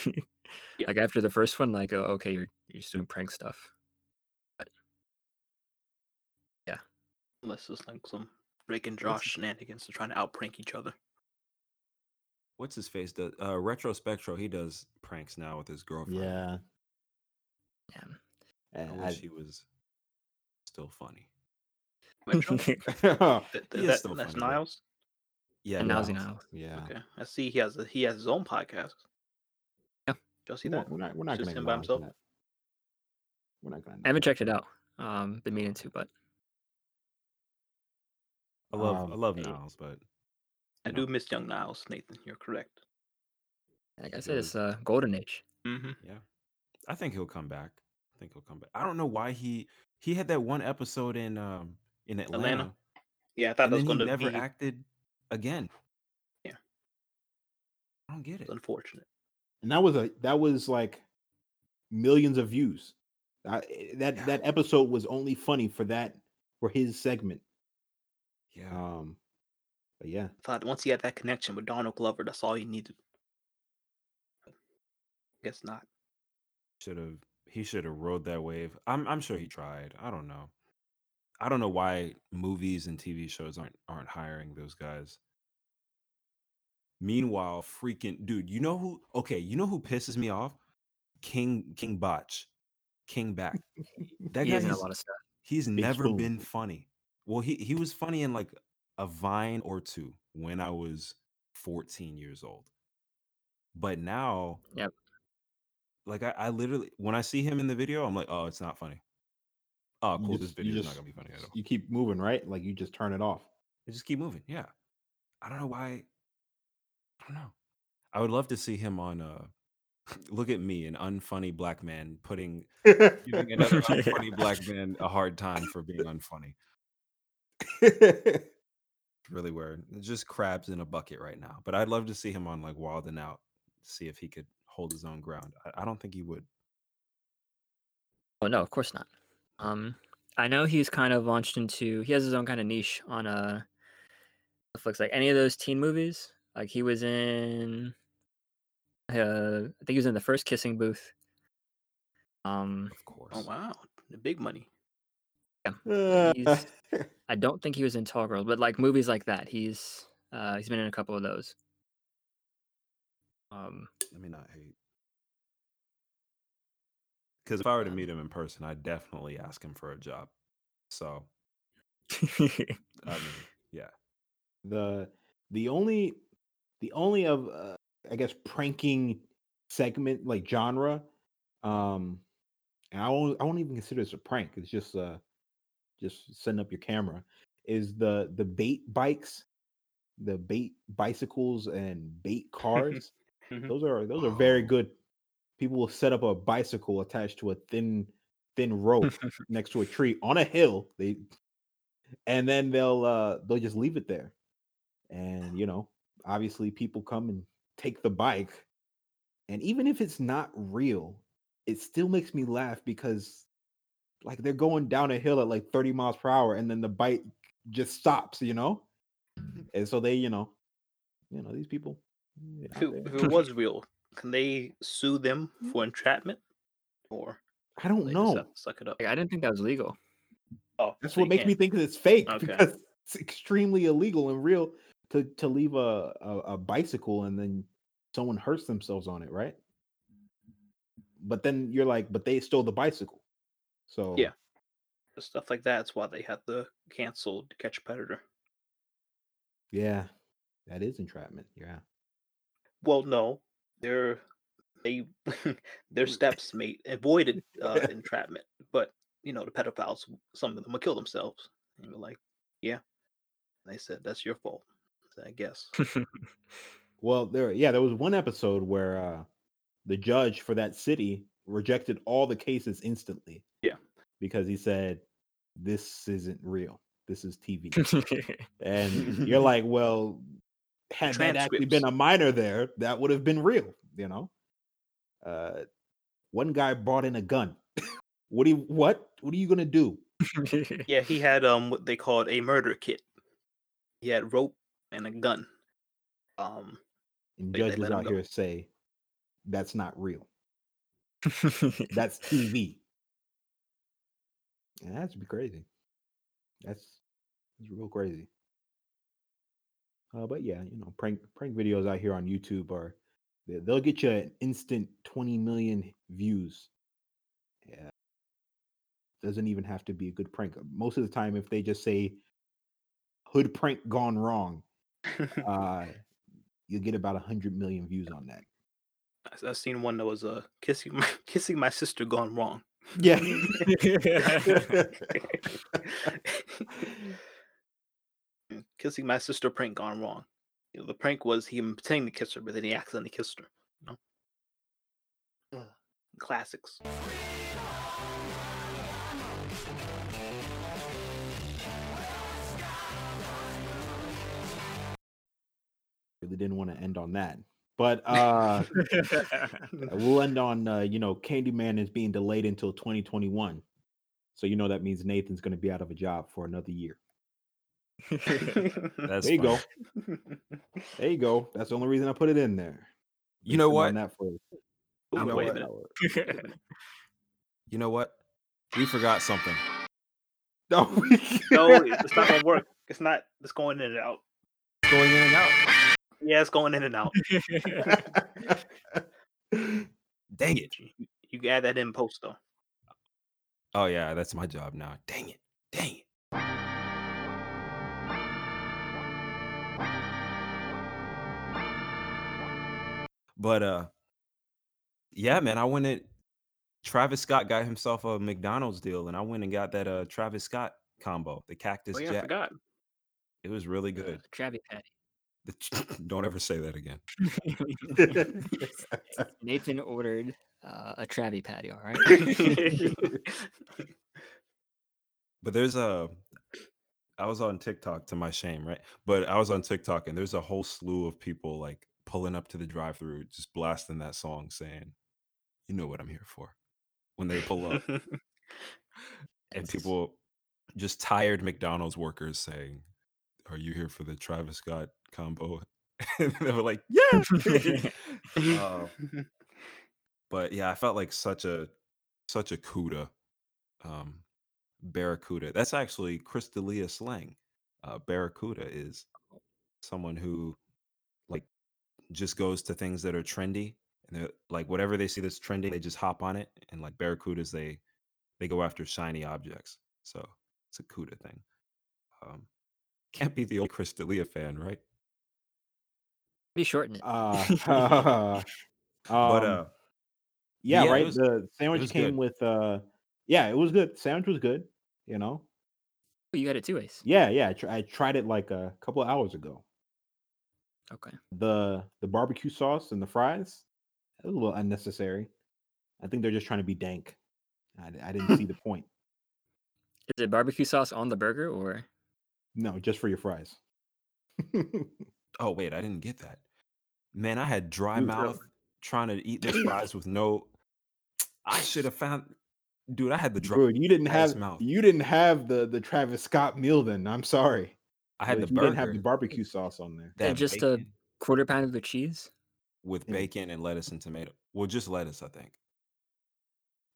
Yeah. Like after the first one, like, oh, okay, you're you're just doing prank stuff. Yeah. Unless it's like some Drake and Josh shenanigans to trying to outprank each other. What's his face? The uh, Retro Spectro, he does pranks now with his girlfriend. Yeah. Yeah. I and wish he was still funny. That- that- is that- still that's funny. Niles. Yeah, Niles. Niles. Yeah. Okay, I see. He has a, he has his own podcast. Yeah. Do y'all see that? we're not we're not Just him by himself? that. We're not gonna I haven't checked it out. Um, been meaning to, but I love I Um, love. Niles, but I do miss young Niles, Nathan. You're correct. like I It said, it's was- uh, golden age. Mm-hmm. yeah. I think he'll come back. I think he'll come back. I don't know why he he had that one episode in um in Atlanta, Atlanta? Yeah, I thought and that was going to never be acted again. Yeah. I don't get it. unfortunate. and that was a that was like millions of views. I, eh, that Yeah. that episode was only funny for that for his segment. Yeah. Um, but yeah, I thought once he had that connection with Donald Glover, that's all he needed. Guess not. should have he should have rode that wave. I'm I'm sure he tried. I don't know. I don't know why movies and TV shows aren't aren't hiring those guys. Meanwhile, freaking dude, you know who okay, you know who pisses me off? King King Bach. King Bach. That He guy is in a lot of stuff. he's Big never been funny. Well, he he was funny in like a vine or two when I was 14 years old. But now Yep. like I, I literally when I see him in the video, I'm like, oh, it's not funny. Oh, you cool. This just- you video is just- not gonna be funny at all. You keep moving, right? Like you just turn it off. I just keep moving. Yeah. I don't know why. I don't know. I would love to see him on uh look at me, an unfunny black man putting giving another unfunny black man a hard time for being unfunny. Really weird. It's just crabs in a bucket right now. But I'd love to see him on like Wild 'N Out, see if he could hold his own ground. I, I don't think he would. Oh no, of course not. Um, I know he's kind of launched into. He has his own kind of niche on uh Netflix. Like any of those teen movies, like he was in. Uh, I think he was in the first Kissing Booth. Um, Of course. Oh wow, the big money. He's- I don't think he was in Tall Girl, but like movies like that, he's uh he's been in a couple of those. Um, Let me not hate. Because if I were to meet him in person, I'd definitely ask him for a job. So, I mean, yeah. the the only the only of uh, I guess pranking segment like genre, um, and I won't I won't even consider this a prank. It's just uh just setting up your camera. Is the the bait bikes the bait bicycles and bait cars. Mhm. those are those are very Oh. good. People will set up a bicycle attached to a thin thin rope next to a tree on a hill. They and then they'll uh they'll just leave it there. And you know, obviously people come and take the bike. And even if it's not real, it still makes me laugh because like they're going down a hill at like 30 miles per hour and then the bike just stops, you know? And so they, you know, you know, these people yeah, If it, there. if it was real, can they sue them hmm? for entrapment? Or I don't know. suck it up? Like, I didn't think that was legal. Oh, That's so what makes me can't. think that it's fake Okay. because it's extremely illegal and real to to leave a, a a bicycle and then someone hurts themselves on it, right? But then you're like, but they stole the bicycle, so Yeah. Stuff like that's why they had to cancel to catch a predator. yeah, that is entrapment. Yeah, Well, no, their they their steps made avoided uh, entrapment, but you know the pedophiles, some of them will kill themselves. And you're like, yeah. And they said that's your fault. I guess. well, there, yeah, there was one episode where uh the judge for that city rejected all the cases instantly. Yeah. because he said this isn't real. This is TV. and you're like, well, had that actually been a minor there, that would have been real, you know. Uh, one guy brought in a gun. what do you what? What are you gonna do? Yeah, he had um what they called a murder kit. He had rope and a gun. Um, And They- they judges let him out go. here say that's not real. That's TV. And that's be crazy. That's that's real crazy. Uh, but yeah, you know, prank prank videos out here on YouTube are they- they'll get you an instant 20 million views. Yeah. Doesn't even have to be a good prank. Most of the time, if they just say hood prank gone wrong, uh you'll get about a hundred million views on that. I, I seen one that was uh kissing my kissing my sister gone wrong. Yeah. kissing my sister prank gone wrong. You know, the prank was he pretending to kiss her, but then he accidentally kissed her. You know? Ugh, Classics. really didn't want to end on that. But uh we'll end on uh, you know, Candyman is being delayed until 2021. So you know that means Nathan's gonna be out of a job for another year. That's there you go. There you go. That's the only reason I put it in there. You know what? on That for Ooh, know wait a what? minute. You know what? We forgot something. no, No, it's not gonna work. It's not. It's going in and out. Going in and out. Yeah, it's going in and out. Dang it. You, add that in post though. Oh yeah, that's my job now. Dang it. Dang it. But uh yeah, man, I went and Travis Scott got himself a McDonald's deal and I went and got that uh Travis Scott combo, the cactus Oh yeah, I jack. forgot. It was really good. Travis Patty. Don't ever say that again. Nathan ordered uh, a Krabby Patty. All right. But there's a I was on TikTok to my shame, right? But I was on TikTok and there's a whole slew of people like pulling up to the drive-through just blasting that song saying, "You know what I'm here for." When they pull up and people just tired McDonald's workers saying, "Are you here for the Travis Scott combo?" and they were like, "Yeah." Uh, but yeah, I felt like such a such a cuda. Um barracuda. That's actually Chris D'Elia slang. Uh barracuda is someone who like just goes to things that are trendy and they're like whatever they see that's trendy, they just hop on it. And like barracudas, they they go after shiny objects. So it's a cuda thing. Um can't be the old Chris D'Elia fan, right? Be shorten it. uh, but um, uh yeah, yeah, right. was- the sandwich came good. with uh yeah, it was good. Sandwich was good, you know. Oh, you got it too, Ace. Yeah, yeah. I, tr- I tried it like a couple of hours ago. Okay. The the barbecue sauce and the fries, a little unnecessary. I think they're just trying to be dank. I, I didn't see the point. Is it barbecue sauce on the burger or? No, just for your fries. Oh wait, I didn't get that. Man, I had dry Dude, mouth trying to eat this fries with no. I should have found, dude. I had the dry. Dude, you didn't have mouth. you didn't have the the Travis Scott meal then. I'm sorry. I had But the you burger. didn't have the barbecue sauce on there. that And just a quarter pound of the cheese? with Yeah. bacon and lettuce and tomato. Well, just lettuce, I think.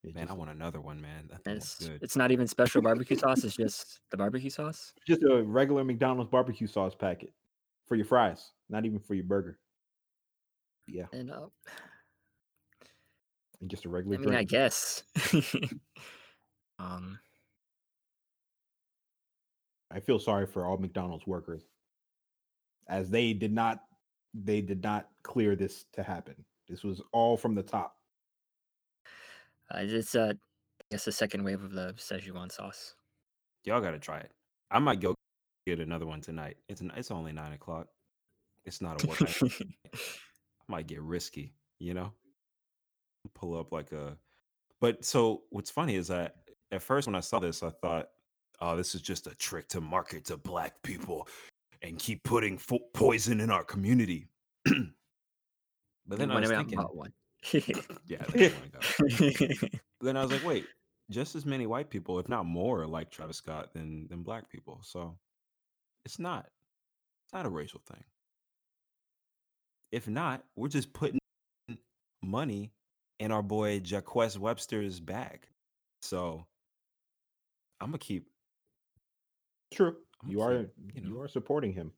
It's Man, I want another one, man. That It's good. it's not even special barbecue sauce. It's just the barbecue sauce. just a regular McDonald's barbecue sauce packet for your fries, not even for your burger. Yeah, And uh, and just a regular I mean, I guess. um, I feel sorry for all McDonald's workers, as they did not they did not clear this to happen. This was all from the top. Uh, it's uh, I guess the second wave of the Szechuan sauce. Y'all got to try it. I might go get another one tonight. It's n- it's only nine o'clock. It's not a work. I might get risky, you know. Pull up like a. But so what's funny is that at first when I saw this, I thought, "Oh, this is just a trick to market to black people and keep putting fo- poison in our community." but then I was thinking, one. yeah, that's one go. But then I was like, wait, just as many white people, if not more, like Travis Scott than than black people. So it's not it's not a racial thing. If not, we're just putting money in our boy Jacques Webster's bag. So I'm gonna keep True, I'm you gonna are keep, you you are supporting him.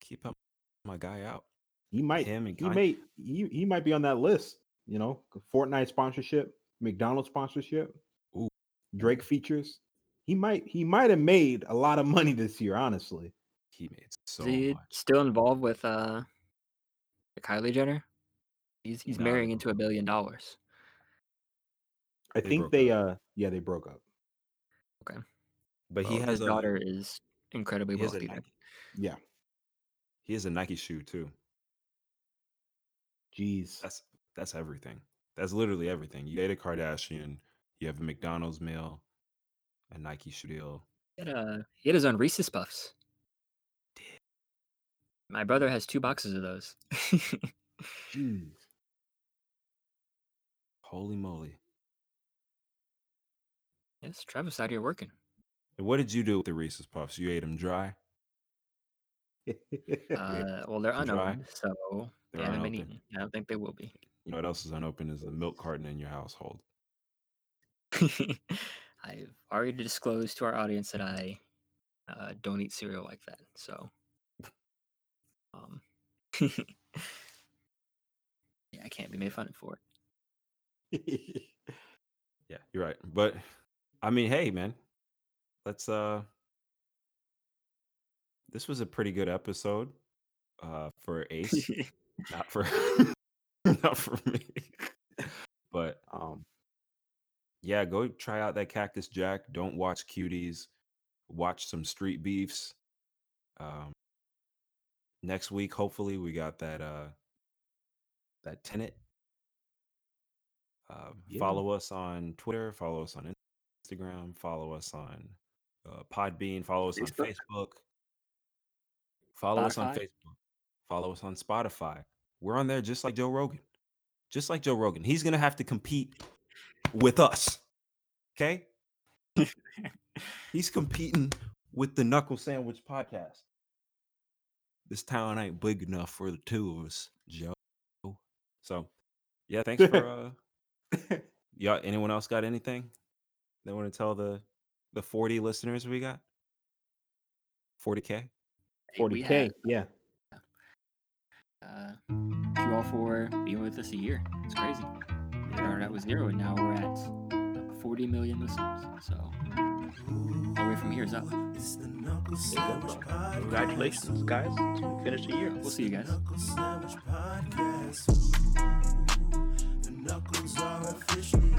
keep helping my guy out. He might Him and he Kanye. may he, he might be on that list. You know, Fortnite sponsorship, McDonald's sponsorship, Ooh. Drake features. He might he might have made a lot of money this year. Honestly, He made so Is he much. still involved with uh, Kylie Jenner? He's he's No. marrying into a billion dollars. I They think they up. uh yeah they broke up. Okay, but he has his a daughter is incredibly he has a wealthy. Yeah, he has a Nike shoe too. Jeez. That's that's everything. That's literally everything. You ate a Kardashian, you have a McDonald's meal, a Nike shoe deal. He had, uh, he had his own Reese's Puffs. My brother has two boxes of those. Jeez. Holy moly! yes, Travis out here working. And what did you do with the Reese's Puffs? You ate them dry. Uh, well, they're Dry? unopened, so they haven't been unopened. eaten. I don't think they will be. You know what else is unopened? Is the milk carton in your household. I've already disclosed to our audience that I uh, don't eat cereal like that. So, um, yeah, I can't be made fun of for it. Yeah, you're right. But I mean, hey, man, let's. uh This was a pretty good episode uh for Ace, not for not for me. But um, yeah, go try out that Cactus Jack. Don't watch cuties. Watch some street beefs. Um, next week, hopefully, we got that uh that Tenet. Um, Yeah. Follow us on Twitter. Follow us on Instagram. Follow us on uh, Podbean. Follow us on Facebook. Follow us on Facebook. Follow us on Spotify. We're on there just like Joe Rogan. Just like Joe Rogan. He's gonna have to compete with us. Okay? He's competing with the Knuckle Sandwich podcast. This town ain't big enough for the two of us, Joe. So, yeah, thanks for uh y'all anyone else got anything they want to tell the the 40 listeners we got? 40k? Hey, we forty had, k. Yeah. Uh, thank you all for being with us a year. It's crazy. We started out with zero, and now we're at uh, 40 million listeners. So, our way from here is up. It's the Knuckle Sandwich Podcast. Congratulations, guys. We finished the year. We'll see you guys. Knuckle Sandwich Podcast. The knuckles are officially